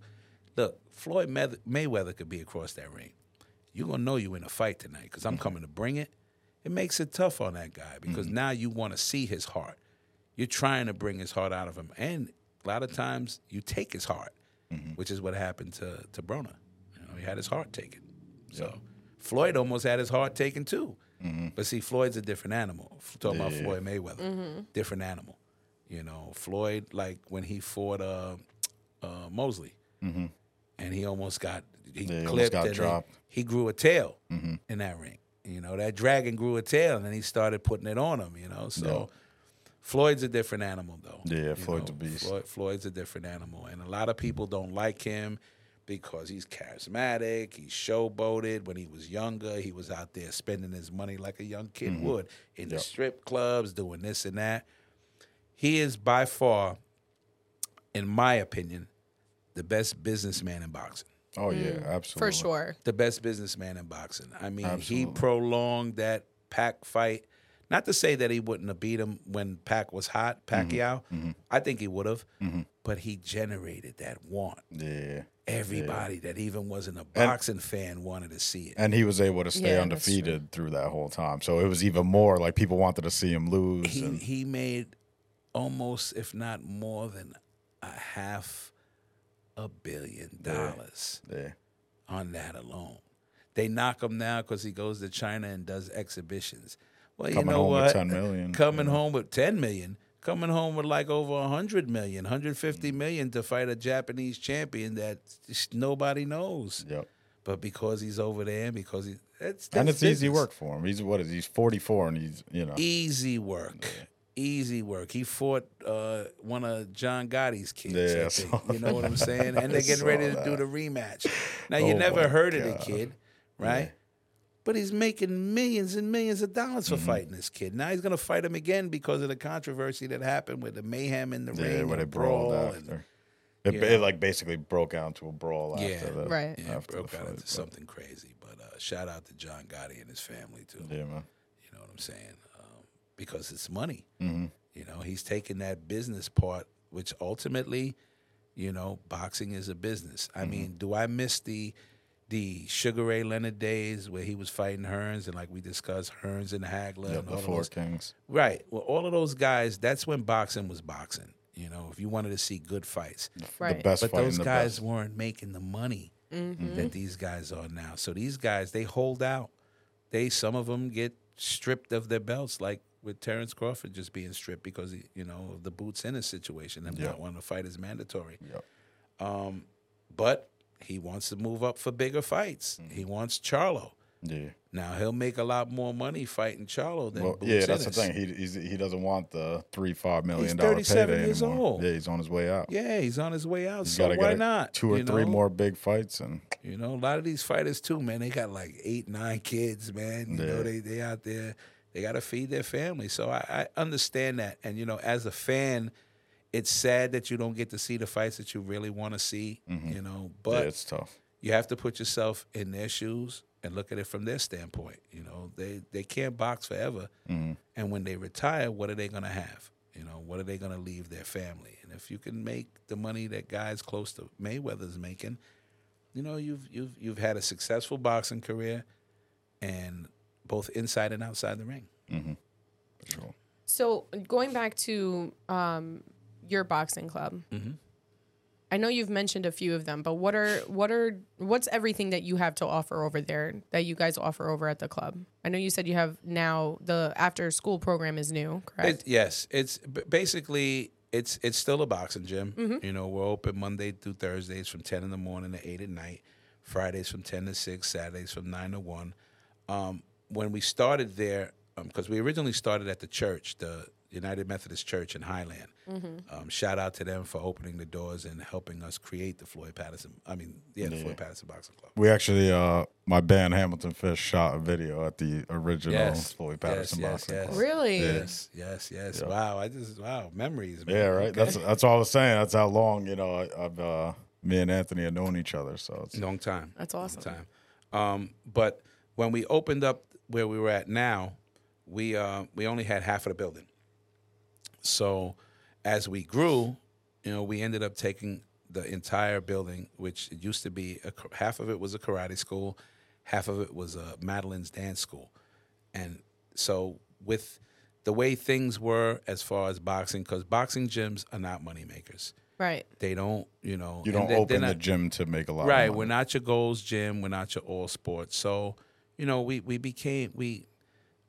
Look, Floyd Mayth- Mayweather could be across that ring. You're gonna know you in a fight tonight because I'm coming to bring it. It makes it tough on that guy because mm-hmm. now you want to see his heart. You're trying to bring his heart out of him, and a lot of times you take his heart, mm-hmm. which is what happened to to Broner. You know, he had his heart taken. So Floyd almost had his heart taken too. Mm-hmm. But see, Floyd's a different animal. F- Talking about Floyd Mayweather, different animal. You know, Floyd like when he fought uh, uh, Mosley, and he almost got he Yeah, he almost got and he- dropped. He, grew a tail in that ring. You know, that dragon grew a tail, and then he started putting it on him. You know, so. Floyd's a different animal, though. Yeah, Floyd's a beast. Floyd, Floyd's a different animal, and a lot of people don't like him because he's charismatic. He's showboated. When he was younger, he was out there spending his money like a young kid Mm-hmm. would in the strip clubs, doing this and that. He is by far, in my opinion, the best businessman in boxing. Oh yeah, absolutely. for sure. the best businessman in boxing. I mean, he prolonged that Pac fight. Not to say that he wouldn't have beat him when Pac was hot, Mm-hmm. Pacquiao. Mm-hmm. I think he would have, mm-hmm. but he generated that want. Yeah. Everybody that even wasn't a boxing fan wanted to see it. And he was able to stay Yeah, undefeated through that whole time. So it was even more like people wanted to see him lose. He and, he made almost, if not more than a half a billion dollars. yeah. on that alone. They knock him now because he goes to China and does exhibitions. Well, Coming you know home with what? 10 million, Coming home with 10 million. Coming home with like over 100 million, Mm. 150 million to fight a Japanese champion that nobody knows. Yep. But because he's over there and because he, it's, And that's it's easy work for him. He's what is he's 44 and he's, you know. Easy work. Easy work. He fought uh, one of John Gotti's kids. Yeah, I think. saw You know what I'm saying? And they're getting ready to saw do the rematch. Now you Oh never my heard of the kid, right? But he's making millions and millions of dollars Mm-hmm. for fighting this kid. Now he's going to fight him again because of the controversy that happened with the mayhem in the Yeah, ring, where they and brawled brawl, after. It, you it like basically broke out into a brawl Yeah. after the Right. yeah, after broke the out into but- something crazy. But uh, shout out to John Gotti and his family too. Yeah, man. You know what I'm saying? Because it's money. Mm-hmm. You know, he's taking that business part, which ultimately, you know, boxing is a business. Mm-hmm. I mean, do I miss the the Sugar Ray Leonard days where he was fighting Hearns and like we discussed Hearns and Hagler Yeah, and the all of Four those Kings. Right. Well, all of those guys, that's when boxing was boxing. You know, if you wanted to see good fights. Right. The best But fighting those guys best. weren't making the money that these guys are now. So these guys, they hold out. They some of them get stripped of their belts, like with Terrence Crawford just being stripped because he, you know of the Boots Ennis situation and Yeah. not wanting to fight is mandatory. Yep. Um, but he wants to move up for bigger fights. Mm-hmm. He wants Charlo. Yeah. Now he'll make a lot more money fighting Charlo than Well, Boots yeah, that's the thing. He he's, he doesn't want the three five million He's dollar 37 payday years anymore. old. Yeah, he's on his way out. Yeah, he's on his way out. He's so got to why get not? two or You three know? more big fights, and You know, a lot of these fighters too, man. They got like eight, nine kids, man. You know, they they out there. They got to feed their family. So I, I understand that. And you know, as a fan, it's sad that you don't get to see the fights that you really want to see. You know, yeah, but it's tough. you have to put yourself in their shoes and look at it from their standpoint. You know, they they can't box forever, Mm-hmm. and when they retire, what are they going to have? You know, what are they going to leave their family? And if you can make the money that guys close to Mayweather's making, you know, you've you've you've had a successful boxing career, and both inside and outside the ring. For sure. So going back to um, your boxing club, Mm-hmm. I know you've mentioned a few of them, but what are what are what's everything that you have to offer over there that you guys offer over at the club? I know you said you have now the after school program is new, correct? It, yes, it's basically it's it's still a boxing gym. You know, we're open Monday through Thursdays from ten in the morning to eight at night. Fridays from ten to six. Saturdays from nine to one. Um, when we started there, because we originally started at the church, the United Methodist Church in Highland. Um, shout out to them for opening the doors and helping us create the Floyd Patterson. I mean, yeah, the Floyd Patterson Boxing Club. We actually, uh, my band Hamilton Fish shot a video at the original Yes. Floyd Patterson yes, boxing yes. club. really? Yes, yes, yes. Wow, I just wow memories. Man. Yeah, right. Okay. That's that's all I was saying. That's how long you know I, I've uh, me and Anthony have known each other. So it's Long time. That's awesome. Long awesome. time. Um, but when we opened up where we were at now, we uh, we only had half of the building. So as we grew, you know, we ended up taking the entire building, which used to be a, half of it was a karate school, half of it was a Madeline's dance school, and so with the way things were as far as boxing, because boxing gyms are not money makers. Right. They don't, you know, you don't they- they're open the gym to make a lot. Of money. Right we're not your Gold's gym we're not your all sports so you know we we became we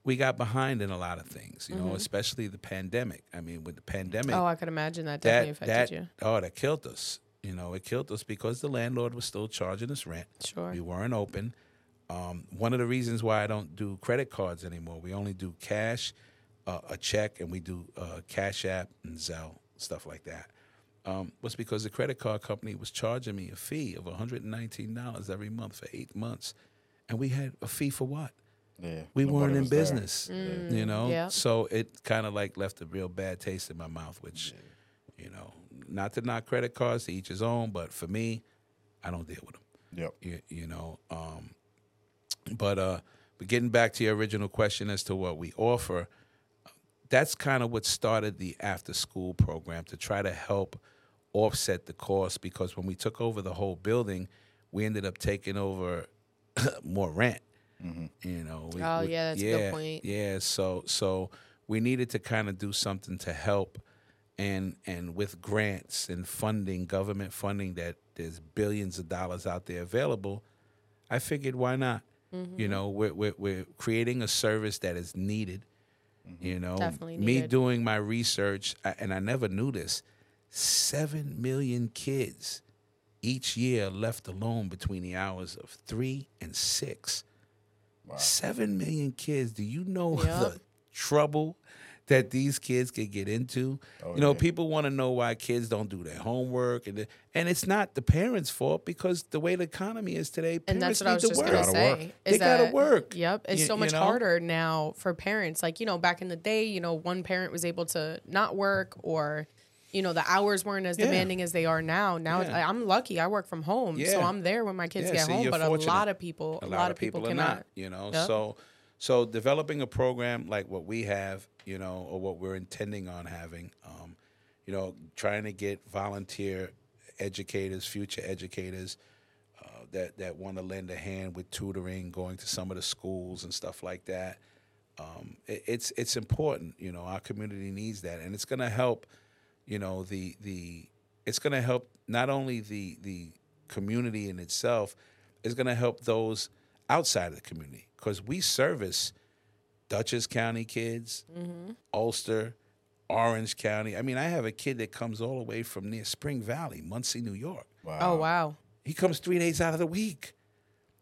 we got behind in a lot of things you know especially the pandemic i mean with the pandemic Oh, I could imagine that that definitely affected that you. oh that killed us you know it killed us because the landlord was still charging us rent Sure. we weren't open um, one of the reasons why i don't do credit cards anymore we only do cash uh, a check and we do uh, cash app and zelle stuff like that um, was because the credit card company was charging me a fee of $119 every month for eight months. And we had a fee for what? Yeah, We weren't in was there. business, you know? yeah. So it kind of like left a real bad taste in my mouth, which, you know, not to knock credit cards to each his own, but for me, I don't deal with them. Yep. You, you know, um, but uh, but getting back to your original question as to what we offer, that's kind of what started the after school program to try to help offset the cost because when we took over the whole building, we ended up taking over more rent. You know. We, Oh, we- yeah, that's a good point. Yeah, so so we needed to kind of do something to help, and and with grants and funding, government funding that there's billions of dollars out there available. I figured why not? Mm-hmm. You know, we're, we're we're creating a service that is needed. You know, Definitely me needed. doing my research, I- and I never knew this. Seven million kids each year left alone between the hours of three and six. Seven million kids. Do you know Yep. the trouble that these kids could get into? Oh, you know, yeah. people want to know why kids don't do their homework, and the, and it's not the parents' fault because the way the economy is today, and that's parents what I was need just to gonna work. Gotta say. work. They gotta work. Yep, it's You- so you much know? harder now for parents. Like you know, back in the day, you know, one parent was able to not work, or you know, the hours weren't as Yeah. demanding as they are now. Now Yeah. I'm lucky; I work from home, so I'm there when my kids Yeah, get see, home. But a lot of people, a lot, of people, are cannot. not you know Yep. so so developing a program like what we have you know or what we're intending on having um, you know trying to get volunteer educators future educators uh, that that want to lend a hand with tutoring going to some of the schools and stuff like that um, it, it's it's important you know our community needs that and it's going to help you know the the it's going to help not only the the community in itself it's going to help those outside of the community because we service Dutchess County kids, mm-hmm. Ulster, Orange County. I mean, I have a kid that comes all the way from near Spring Valley, Monsey, New York. Wow. Oh wow, He comes three days out of the week,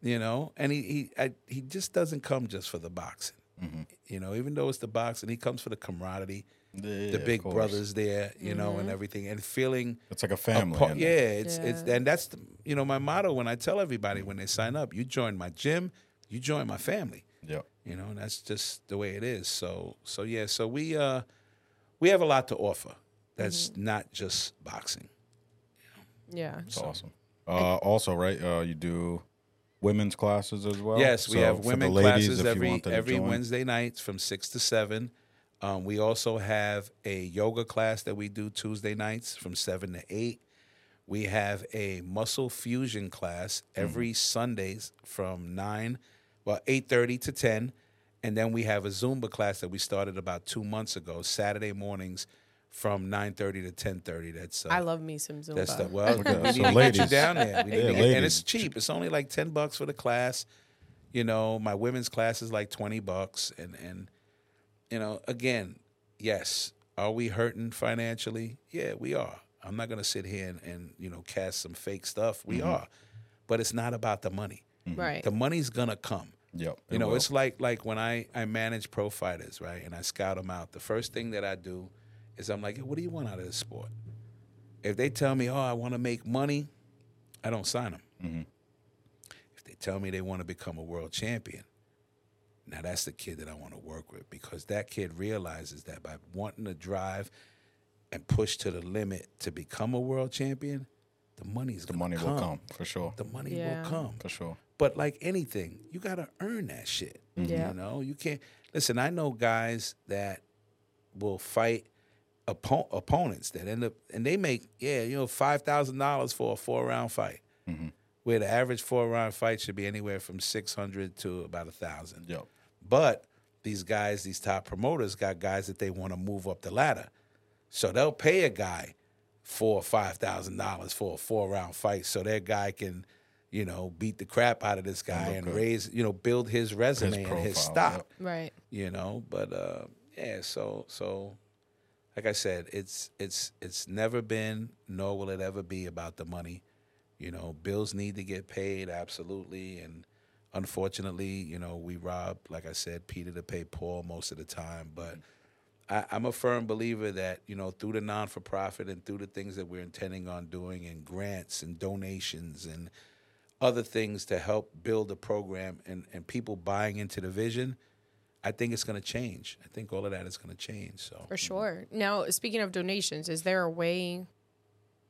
you know, and he he I, he just doesn't come just for the boxing. Mm-hmm. You know, even though it's the boxing, he comes for the camaraderie, Yeah, the big brothers there, you know, Mm-hmm. and everything, and feeling It's like a a family. part- in yeah, there. it's it's and that's the, you know my motto when I tell everybody when they sign up, you join my gym, you join my family. Yeah, You know, and that's just the way it is. So so yeah, so we uh we have a lot to offer. That's Mm-hmm. not just boxing. yeah. It's awesome. Uh, also, right? Uh, you do women's classes as well. yes, we So have women ladies, classes every want them to every join. Wednesday nights from six to seven. Um, we also have a yoga class that we do Tuesday nights from seven to eight. We have a muscle fusion class Mm-hmm. every Sundays from nine, well eight thirty to ten, and then we have a Zumba class that we started about two months ago, Saturday mornings from nine thirty to ten thirty. That's uh, I love me some Zumba. that's the well. Okay, we need so to get you down there. We need Yeah, to get- and it's cheap. It's only like ten bucks for the class. You know, my women's class is like twenty bucks, and and you know, again, yes, are we hurting financially? Yeah, we are. I'm not gonna sit here and, and you know cast some fake stuff. We Mm-hmm. are, but it's not about the money. right. The money's gonna come. Yep. You it know, will. it's like like when I I manage pro fighters, right, and I scout them out. The first thing that I do is I'm like, "Hey, what do you want out of this sport? If they tell me, oh, I want to make money, I don't sign them. Mm-hmm. If they tell me they want to become a world champion, now that's the kid that I want to work with because that kid realizes that by wanting to drive and push to the limit to become a world champion, the money's the gonna money will come for sure. The money Yeah. will come. For sure. But like anything, you gotta earn that shit. Mm-hmm. Yeah. You know, you can't listen. I know guys that will fight oppo- opponents that end up and they make yeah, you know, five thousand dollars for a four round fight. Mm-hmm. Where the average four round fight should be anywhere from six hundred to about a thousand. Yep. But these guys, these top promoters, got guys that they want to move up the ladder, so they'll pay a guy four or five thousand dollars for a four round fight, so that guy can, you know, beat the crap out of this guy look and good. raise, you know, build his resume and his profile, stock. right. You know, but uh, yeah, so so, like I said, it's it's it's never been, nor will it ever be about the money. You know, bills need to get paid, absolutely, and unfortunately, you know, we rob, like I said, Peter to pay Paul most of the time. But I, I'm a firm believer that you know, through the non for profit and through the things that we're intending on doing, and grants and donations and other things to help build the program and, and people buying into the vision, I think it's going to change. I think all of that is going to change. So For sure. Now, speaking of donations, is there a way?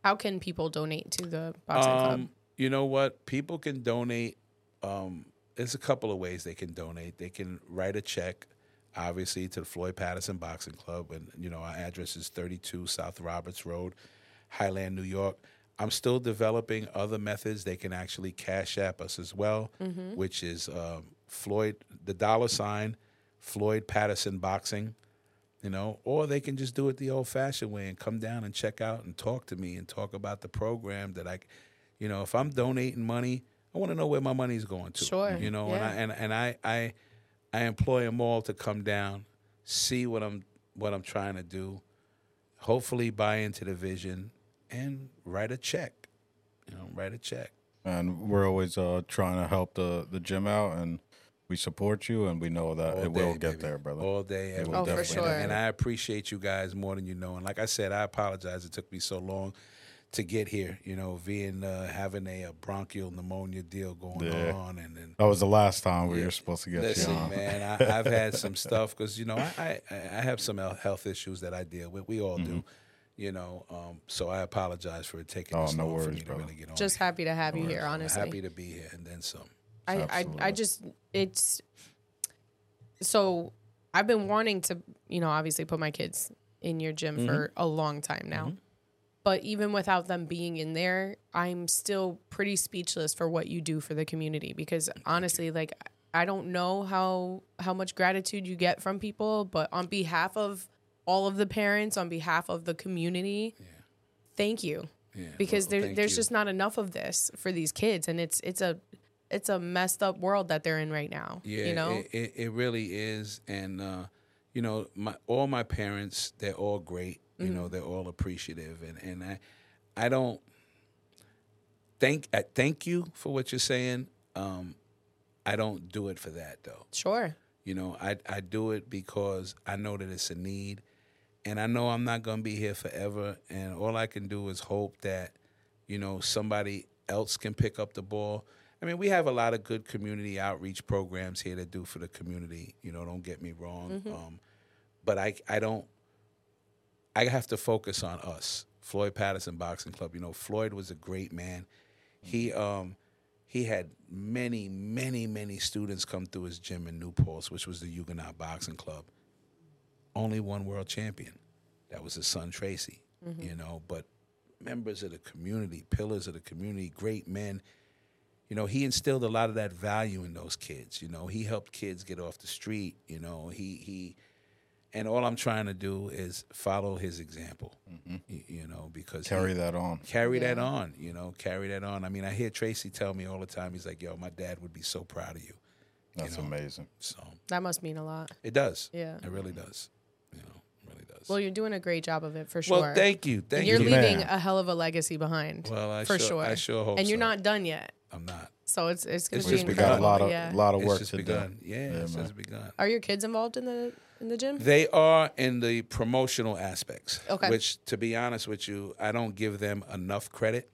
How can people donate to the boxing club? Um, You know what? People can donate. Um, there's a couple of ways they can donate. They can write a check, obviously, to the Floyd Patterson Boxing Club, and you know our address is 32 South Roberts Road, Highland, New York. I'm still developing other methods. They can actually cash app us as well, which is um, Floyd the dollar sign Floyd Patterson Boxing you know, or they can just do it the old fashioned way and come down and check out and talk to me and talk about the program that I, you know, if I'm donating money, I want to know where my money's going to. Sure, You know, yeah. and I and, and I, I I employ them all to come down, see what I'm what I'm trying to do, hopefully buy into the vision and write a check. You know, write a check. And we're always uh, trying to help the, the gym out, and we support you, and we know that All it will get baby. there, brother. All day, every will Oh, for day. sure. And, and I appreciate you guys more than you know. And like I said, I apologize. It took me so long to get here. You know, being uh, having a, a bronchial pneumonia deal going Yeah. on, and then that was the last time we Yeah. were supposed to get listen, you on. man, I, I've had some stuff because you know I, I I have some health- health issues that I deal with. We all do. You know, um, so I apologize for taking Mm-hmm. Oh, this no long for worries, me brother. to really get on. Just happy to have you here, I'm honestly. happy to be here, and then some. I, I, I just it's so I've been wanting to, you know, obviously put my kids in your gym for a long time now. But even without them being in there, I'm still pretty speechless for what you do for the community because honestly, like I don't know how how much gratitude you get from people, but on behalf of all of the parents, on behalf of the community, thank you Yeah, because well, there, there's you. just not enough of this for these kids and it's it's a it's a messed up world that they're in right now Yeah, you know it, it, it really is, and uh, you know, my all my parents, they're all great. You know, they're all appreciative, and and I, I don't thank I thank you for what you're saying. Um, I don't do it for that though. sure You know, I I do it because I know that it's a need, and I know I'm not gonna be here forever. And all I can do is hope that, you know, somebody else can pick up the ball. I mean, we have a lot of good community outreach programs here to do for the community. You know, don't get me wrong. Um, but I I don't. I have to focus on us, Floyd Patterson Boxing Club. You know, Floyd was a great man. He um he had many, many, many students come through his gym in New Paltz, which was the Huguenot Boxing Club. Only one world champion. That was his son Tracy. You know, but members of the community, pillars of the community, great men. You know, he instilled a lot of that value in those kids. You know, he helped kids get off the street. You know, he he and all I'm trying to do is follow his example. Mm-hmm. y- You, know, because he- Carry that on. carry that on. You know, carry that on. I mean, I hear Tracy tell me all the time. He's like, "Yo, my dad would be so proud of you." That's know. amazing. So that must mean a lot it does. Yeah. it really does. You know, it really does. well you're doing a great job of it for sure Well, thank you, thank you're You're leaving Man. a hell of a legacy behind Well, I for sure- sure I sure hope and you're so. not done yet I'm not. so it's it's gonna It's be just We incredible got a lot of yeah. lot of It's work just to begun. do. Yeah, it's man. just begun. are your kids involved in the in the gym They are in the promotional aspects. Okay. Which, to be honest with you, I don't give them enough credit.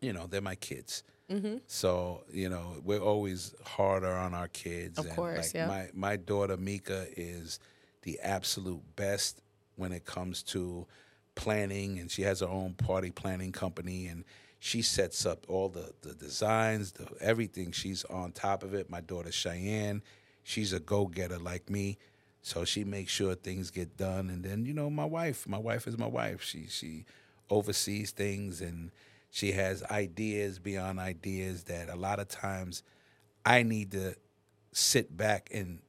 You know, they're my kids. Mm-hmm. So you know, we're always harder on our kids. Of course, like yeah. My my daughter Mika is the absolute best when it comes to planning, and she has her own party planning company, and she sets up all the the designs, the everything. She's on top of it. My daughter Cheyenne, she's a go getter like me. So she makes sure things get done, and then you know my wife. My wife is my wife. She she oversees things, and she has ideas beyond ideas that a lot of times I need to sit back and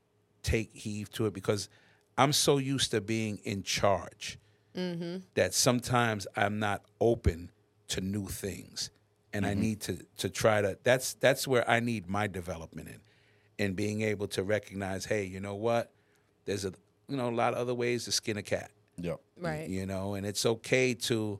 take heave to it because I'm so used to being in charge mm-hmm. that sometimes I'm not open to new things, and I mm-hmm. need to to try to. That's that's where I need my development in, in being able to recognize, hey, you know what? There's a you know a lot of other ways to skin a cat. Yep. right. you know and it's okay to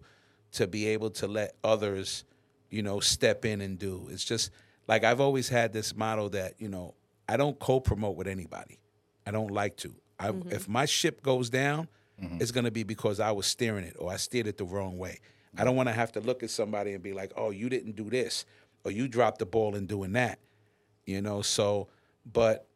to be able to let others you know step in and do. It's just like i've always had this motto that you know i don't co-promote with anybody. I don't like to. I, mm-hmm. if my ship goes down mm-hmm. it's going to be because i was steering it or i steered it the wrong way. I don't want to have to look at somebody and be like oh you didn't do this or you dropped the ball in doing that you know? So but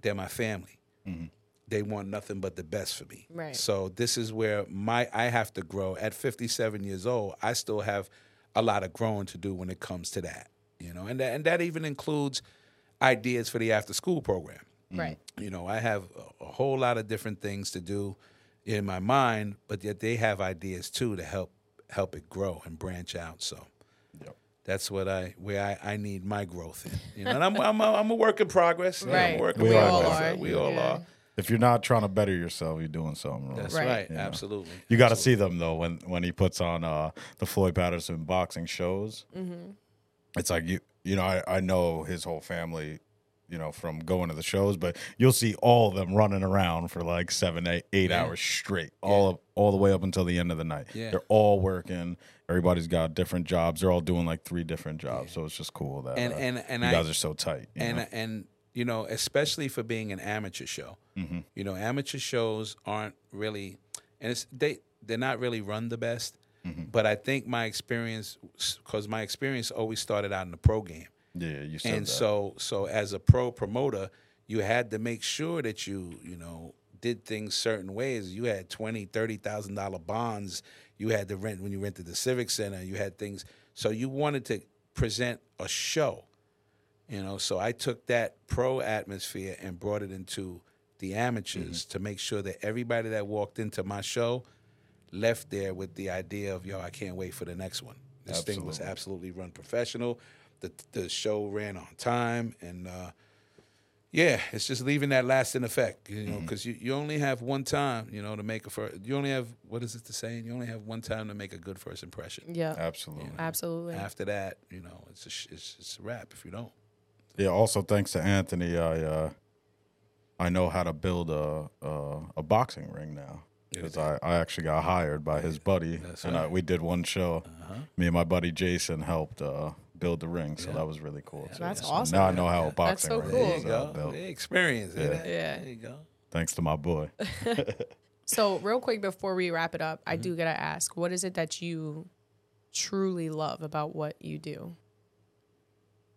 they're my family mm-hmm. They want nothing but the best for me. Right. So this is where my I have to grow. At 57 years old, I still have a lot of growing to do when it comes to that. You know, and that, and that even includes ideas for the after school program. Mm. Right. You know, I have a, a whole lot of different things to do in my mind, but yet they have ideas too to help help it grow and branch out. So Yep. that's what I where I, I need my growth in. You know, and I'm I'm a, I'm a work in progress. You know, I'm Right. working We in all progress. are. We all Yeah. are. If you're not trying to better yourself, you're doing something wrong. That's Right. right. Yeah. Absolutely. You got to see them though when when he puts on uh, the Floyd Patterson boxing shows. It's like you you know I, I know his whole family, you know from going to the shows, but you'll see all of them running around for like seven eight eight Yeah. hours straight, all of, all the way up until the end of the night. Yeah. They're all working. Everybody's got different jobs. They're all doing like three different jobs. So it's just cool that And uh, and and you I guys are so tight. and know? and you know, especially for being an amateur show. Mm-hmm. You know, amateur shows aren't really, and it's they they're not really run the best. Mm-hmm. But I think my experience, because my experience always started out in the pro game, yeah, you said and that. so so as a pro promoter, you had to make sure that you you know did things certain ways. You had twenty, thirty thousand dollar bonds. You had to rent when you rented the Civic Center. You had things. So you wanted to present a show, you know. So I took that pro atmosphere and brought it into the amateurs to make sure that everybody that walked into my show left there with the idea of yo, I can't wait for the next one. This thing was absolutely run professional. The the show ran on time, and uh, yeah, it's just leaving that lasting effect. You know, because you, you only have one time, you know, to make a first. You only have what is it the saying? You only have one time to make a good first impression. Yeah. absolutely. Absolutely. After that, you know, it's a sh- it's, it's a wrap if you don't. Yeah. Also, thanks to Anthony, I uh, I know how to build a a, a boxing ring now because I, I actually got hired by his buddy, That's and I, we did one show. Me and my buddy Jason helped uh, build the ring, so that was really cool. too. That's So awesome. Now I know how a boxing so ring cool. There is you uh, built. The experience. Yeah. Yeah. There you go. Thanks to my boy. So, real quick before we wrap it up, I do got to ask what is it that you truly love about what you do?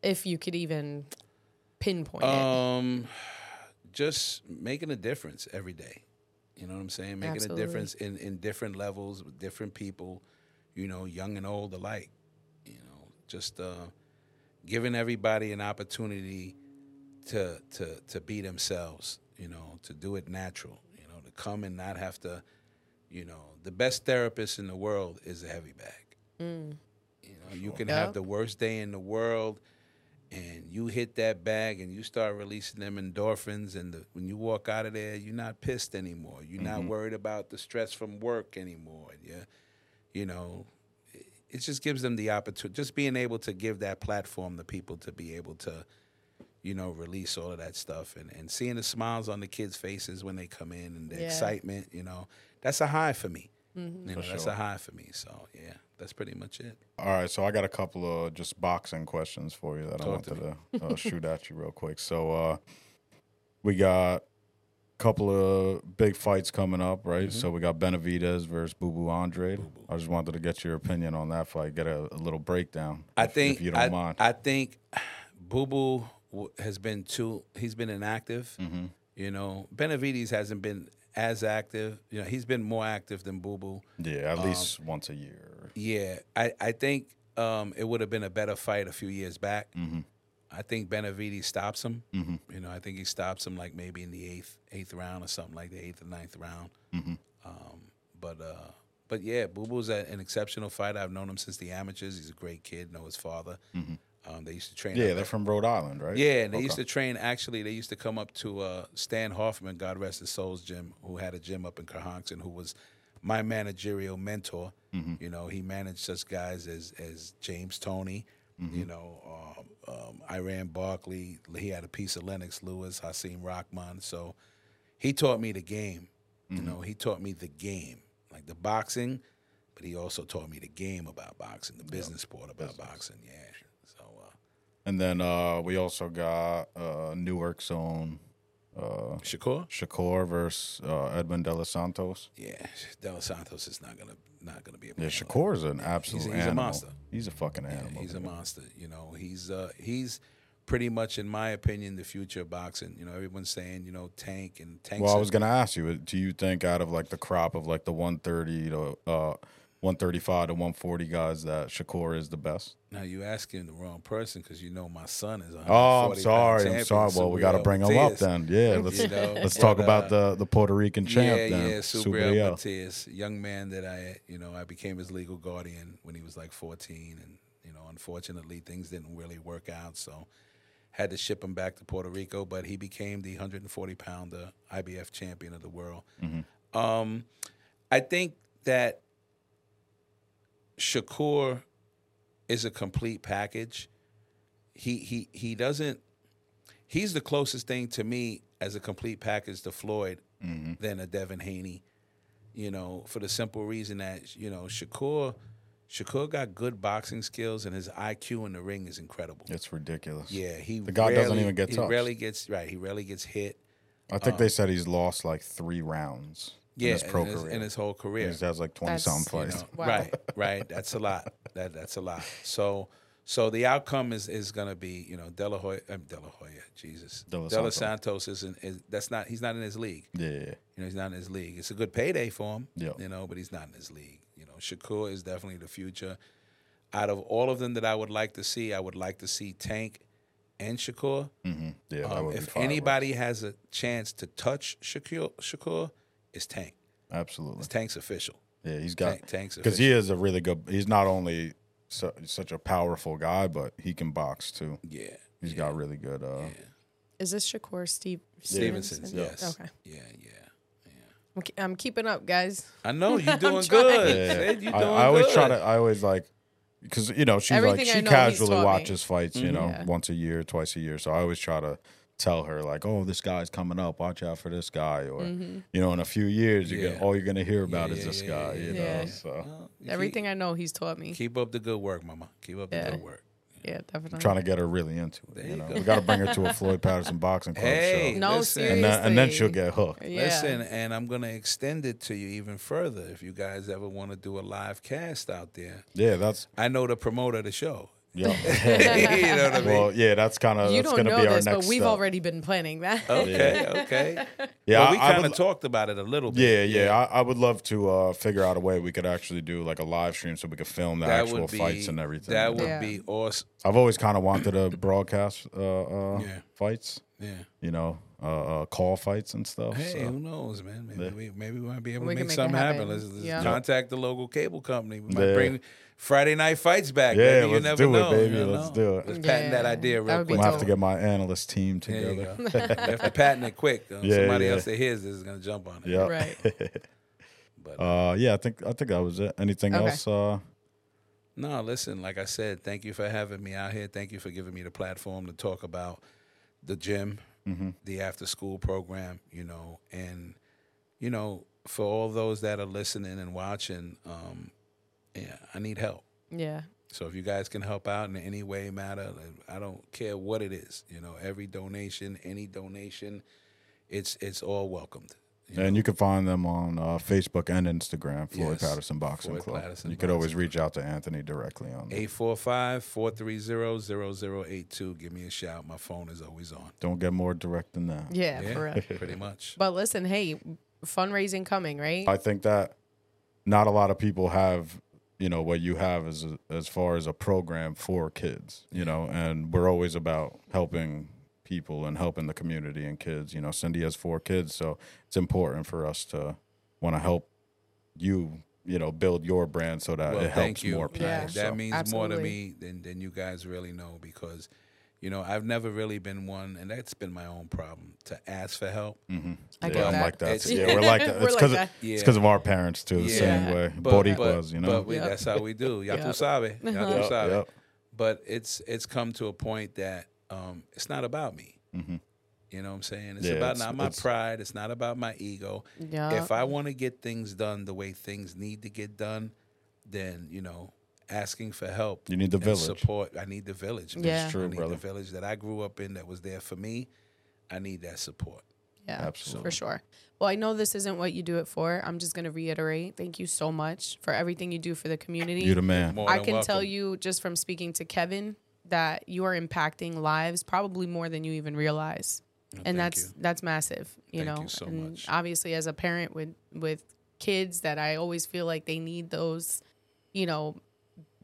If you could even pinpoint it. Um, just making a difference every day. You know what I'm saying? Making Absolutely. a difference in, in different levels with different people, you know, young and old alike. You know, just uh, giving everybody an opportunity to to to be themselves. You know, to do it natural. You know, to come and not have to. You know, the best therapist in the world is a heavy bag. You know, you can Yeah. have the worst day in the world and you hit that bag and you start releasing them endorphins and the, when you walk out of there you're not pissed anymore. You're not mm-hmm. worried about the stress from work anymore. Yeah you know it, it just gives them the opportunity just being able to give that platform to people to be able to you know release all of that stuff and, and seeing the smiles on the kids faces when they come in and the Yeah. excitement you know that's a high for me Mm-hmm. you know that's sure. a high for me so yeah that's pretty much it All right, so I got a couple of just boxing questions for you that I Talk to wanted to uh, shoot at you real quick. So uh, we got a couple of big fights coming up, right? Mm-hmm. So we got Benavidez versus Boo Boo Andrade. I just wanted to get your opinion on that fight, get a, a little breakdown. I if- think if you don't I, mind. I think Boo Boo has been too. He's been inactive. Mm-hmm. You know, Benavidez hasn't been as active. You know, he's been more active than Boo Boo. yeah, um, at least once a year. Yeah, I I think um, it would have been a better fight a few years back. Mm-hmm. I think Benavidez stops him. You know, I think he stops him like maybe in the eighth eighth round or something like the eighth or ninth round. Mm-hmm. Um, but uh, but yeah, Boo Boo's an exceptional fighter. I've known him since the amateurs. He's a great kid. Know his father. Um, they used to train. Yeah, they're from Rhode Island, right? yeah, and they Okay. used to train. Actually, they used to come up to uh, Stan Hoffman, God rest his soul's gym, who had a gym up in Kerhonkson, who was my managerial mentor. Mm-hmm. You know, he managed such guys as as James Toney, Mm-hmm. you know, um, um, Iran Barkley. He had a piece of Lennox Lewis, Hasim Rahman. So he taught me the game. You Mm-hmm. know, he taught me the game, like the boxing, but he also taught me the game about boxing, the business part about boxing. Yeah. And then uh, we also got uh, Newark's own uh, Shakur. Shakur versus uh, Edmund De Los Santos. Yeah, De Los Santos is not gonna not gonna be A Yeah, Shakur is an absolute he's a animal. monster. He's a fucking Yeah, animal. he's a monster. You know, he's uh he's pretty much, in my opinion, the future of boxing. You know, everyone's saying you know Tank and Tank. Well, I was gonna ask you, do you think out of like the crop of like the 130 to uh, 135 to 140 guys that Shakur is the best. Now you asking the wrong person because you know my son is. a Oh, I'm 140 pound sorry. I'm sorry. Well, we got to bring him up then. Yeah, let's You know, let's but, talk uh, about the the Puerto Rican champ yeah, then. yeah, Subriel. Matias, young man that I, you know, I became his legal guardian when he was like 14, and you know, unfortunately, things didn't really work out, so had to ship him back to Puerto Rico. But he became the 140 pounder IBF champion of the world. Mm-hmm. Um, I think that Shakur is a complete package. He he he doesn't. He's the closest thing to me as a complete package to Floyd mm-hmm. than a Devin Haney. You know, for the simple reason that you know Shakur, Shakur got good boxing skills and his IQ in the ring is incredible. It's ridiculous. Yeah, he The guy doesn't even get He touched. rarely gets right. He rarely gets hit. I think they um, said he's lost like three rounds Yeah, in his pro in, his, career. in his whole career. he has like 20 something That's- fights. You know, Wow. Right, right. That's a lot. That that's a lot. So so the outcome is is going to be you know De La Hoya, um, De La Hoya, Jesus, De La Santos. Santos isn't is that's not he's not in his league. Yeah, yeah, You know he's not in his league. It's a good payday for him. Yeah. You know, but he's not in his league. You know, Shakur is definitely the future. Out of all of them that I would like to see, I would like to see Tank and Shakur. hmm yeah. that Um, would if fireworks. anybody has a chance to touch Shakur, Shakur, it's Tank. absolutely. It's Tank's official. Yeah, he's got Tank, Tank's because he is a really good. He's not only su- such a powerful guy, but he can box too. yeah. He's got really good. Uh, Is this Shakur Steve Stevenson, Stevenson? yes. Okay. Yeah, yeah. I'm, I'm keeping up, guys. I know you're doing good. Yeah. Sid, you're I, doing I always good. try to. I always like because you know she's like Everything I she know, casually taught me. watches fights. You know, Yeah. once a year, twice a year. So I always try to tell her like, "Oh, this guy's coming up. Watch out for this guy." Or Mm-hmm. you know, in a few years, you Yeah. get all you're gonna hear about Yeah, is this yeah, guy. You yeah. know, so Well, you Everything I know, he's taught me. Keep, keep up the good work, mama. Keep up the good work. yeah, definitely. I'm trying to get her really into it. There You you know, go. we got to bring her to a Floyd Patterson boxing club Hey, show, no, listen. seriously. and then, and then she'll get hooked. Yeah. Listen, and I'm gonna extend it to you even further. If you guys ever want to do a live cast out there, Yeah, that's I know the promoter of the show. Yeah. you know what I mean? well, yeah, that's kind of you that's don't gonna know be our this, next but we've step. already been planning that. okay, okay. Yeah, well, we I- I kind would- of talked about it a little bit. Yeah, yeah. I, I would love to uh, figure out a way we could actually do like a live stream so we could film the that actual would be fights and everything. That would Yeah. be awesome. I've always kind of wanted to broadcast uh, uh, Yeah. fights, Yeah. you know, uh, uh, call fights and stuff. Hey, so. who knows, man? Maybe we maybe we might be able We to can make make it something happen. happen. Let's, let's Yeah. contact the local cable company. We might Yeah. bring Friday night fights back. Yeah, baby. You let's never do it, know, baby. you Let's do it. Let's patent that idea That real would I'm quick. gonna have to get my analyst team There you together. go. you have to patent it quick. Uh, Yeah, Somebody yeah. else that hears this is gonna jump on it. Yeah. Right. But Uh, yeah, I think I think that was it. Anything Okay. else? Uh, No, listen, like I said, thank you for having me out here. Thank you for giving me the platform to talk about the gym, the after school program, you know, and you know, for all those that are listening and watching, um, yeah, I need help. yeah. So if you guys can help out in any way matter, I don't care what it is. You know, every donation, any donation, it's it's all welcomed. you and you can find them on uh, Facebook and Instagram, Floyd Yes, Patterson Boxing Floyd Club. Patterson you could always Boxing reach out to Anthony directly on that. 845-430-0082. Give me a shout. My phone is always on. Don't get more direct than that. Yeah, for real. pretty much. But listen, hey, fundraising coming, right? I think that not a lot of people have, you know, what you have as a, as far as a program for kids, you know, and we're always about helping people and helping the community and kids. You know, Cindy has four kids, so it's important for us to want to help you, you know, build your brand so that Well, it thank helps you. more people. Yeah. That so. means more to me than than you guys really know because, you know, I've never really been one, and that's been my own problem to ask for help. Mm-hmm. I yeah, get I'm like that. It's- Yeah, we're like that. We're It's like because that. it's because of our parents too. The same Yeah. way. But, Boricuas, you know. but we, Yep. that's how we do. Ya tu Yep. sabe. Ya tu Yep, sabe. yep. But it's it's come to a point that um, it's not about me. Mm-hmm. You know what I'm saying? It's Yeah, about it's- not my it's- pride. It's not about my ego. Yeah. If I want to get things done the way things need to get done, then you know, asking for help. You need the and village. support. I need the village. man. Yeah. It's true, I need brother. the village that I grew up in that was there for me. I need that support. Yeah, Absolutely. For sure. Well, I know this isn't what you do it for. I'm just going to reiterate. Thank you so much for everything you do for the community. You're the man. More I than can tell you just from speaking to Kevin that you are impacting lives probably more than you even realize. and thank that's you. that's massive, you Thank know. you so and much. obviously as a parent with with kids that I always feel like they need those you know,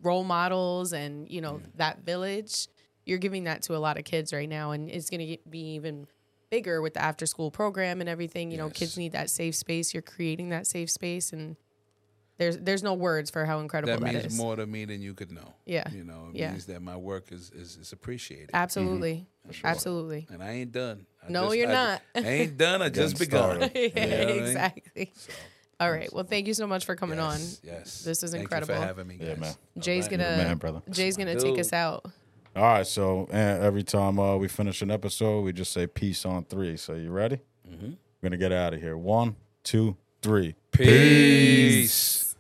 role models and, you know, that village, you're giving that to a lot of kids right now. And it's going to be even bigger with the after school program and everything. You know, kids need that safe space. You're creating that safe space. And there's, there's no words for how incredible that that means is. more to me than you could know. Yeah. You know, it Yeah. means that my work is is, is appreciated. Absolutely. Mm-hmm. Absolutely. And I ain't done. I No, just- you're I, not. I ain't done. I just Getting begun. started. You know what I mean? exactly. All right. Well, thank you so much for coming on. Yes, Yes. This is Thank incredible. You for having me, Yeah, man. Jay's gonna man, brother. Jay's gonna take us out. All right, so uh, every time uh, we finish an episode, we just say peace on three. So you ready? Mm-hmm. We're gonna get out of here. One, two, three. Peace.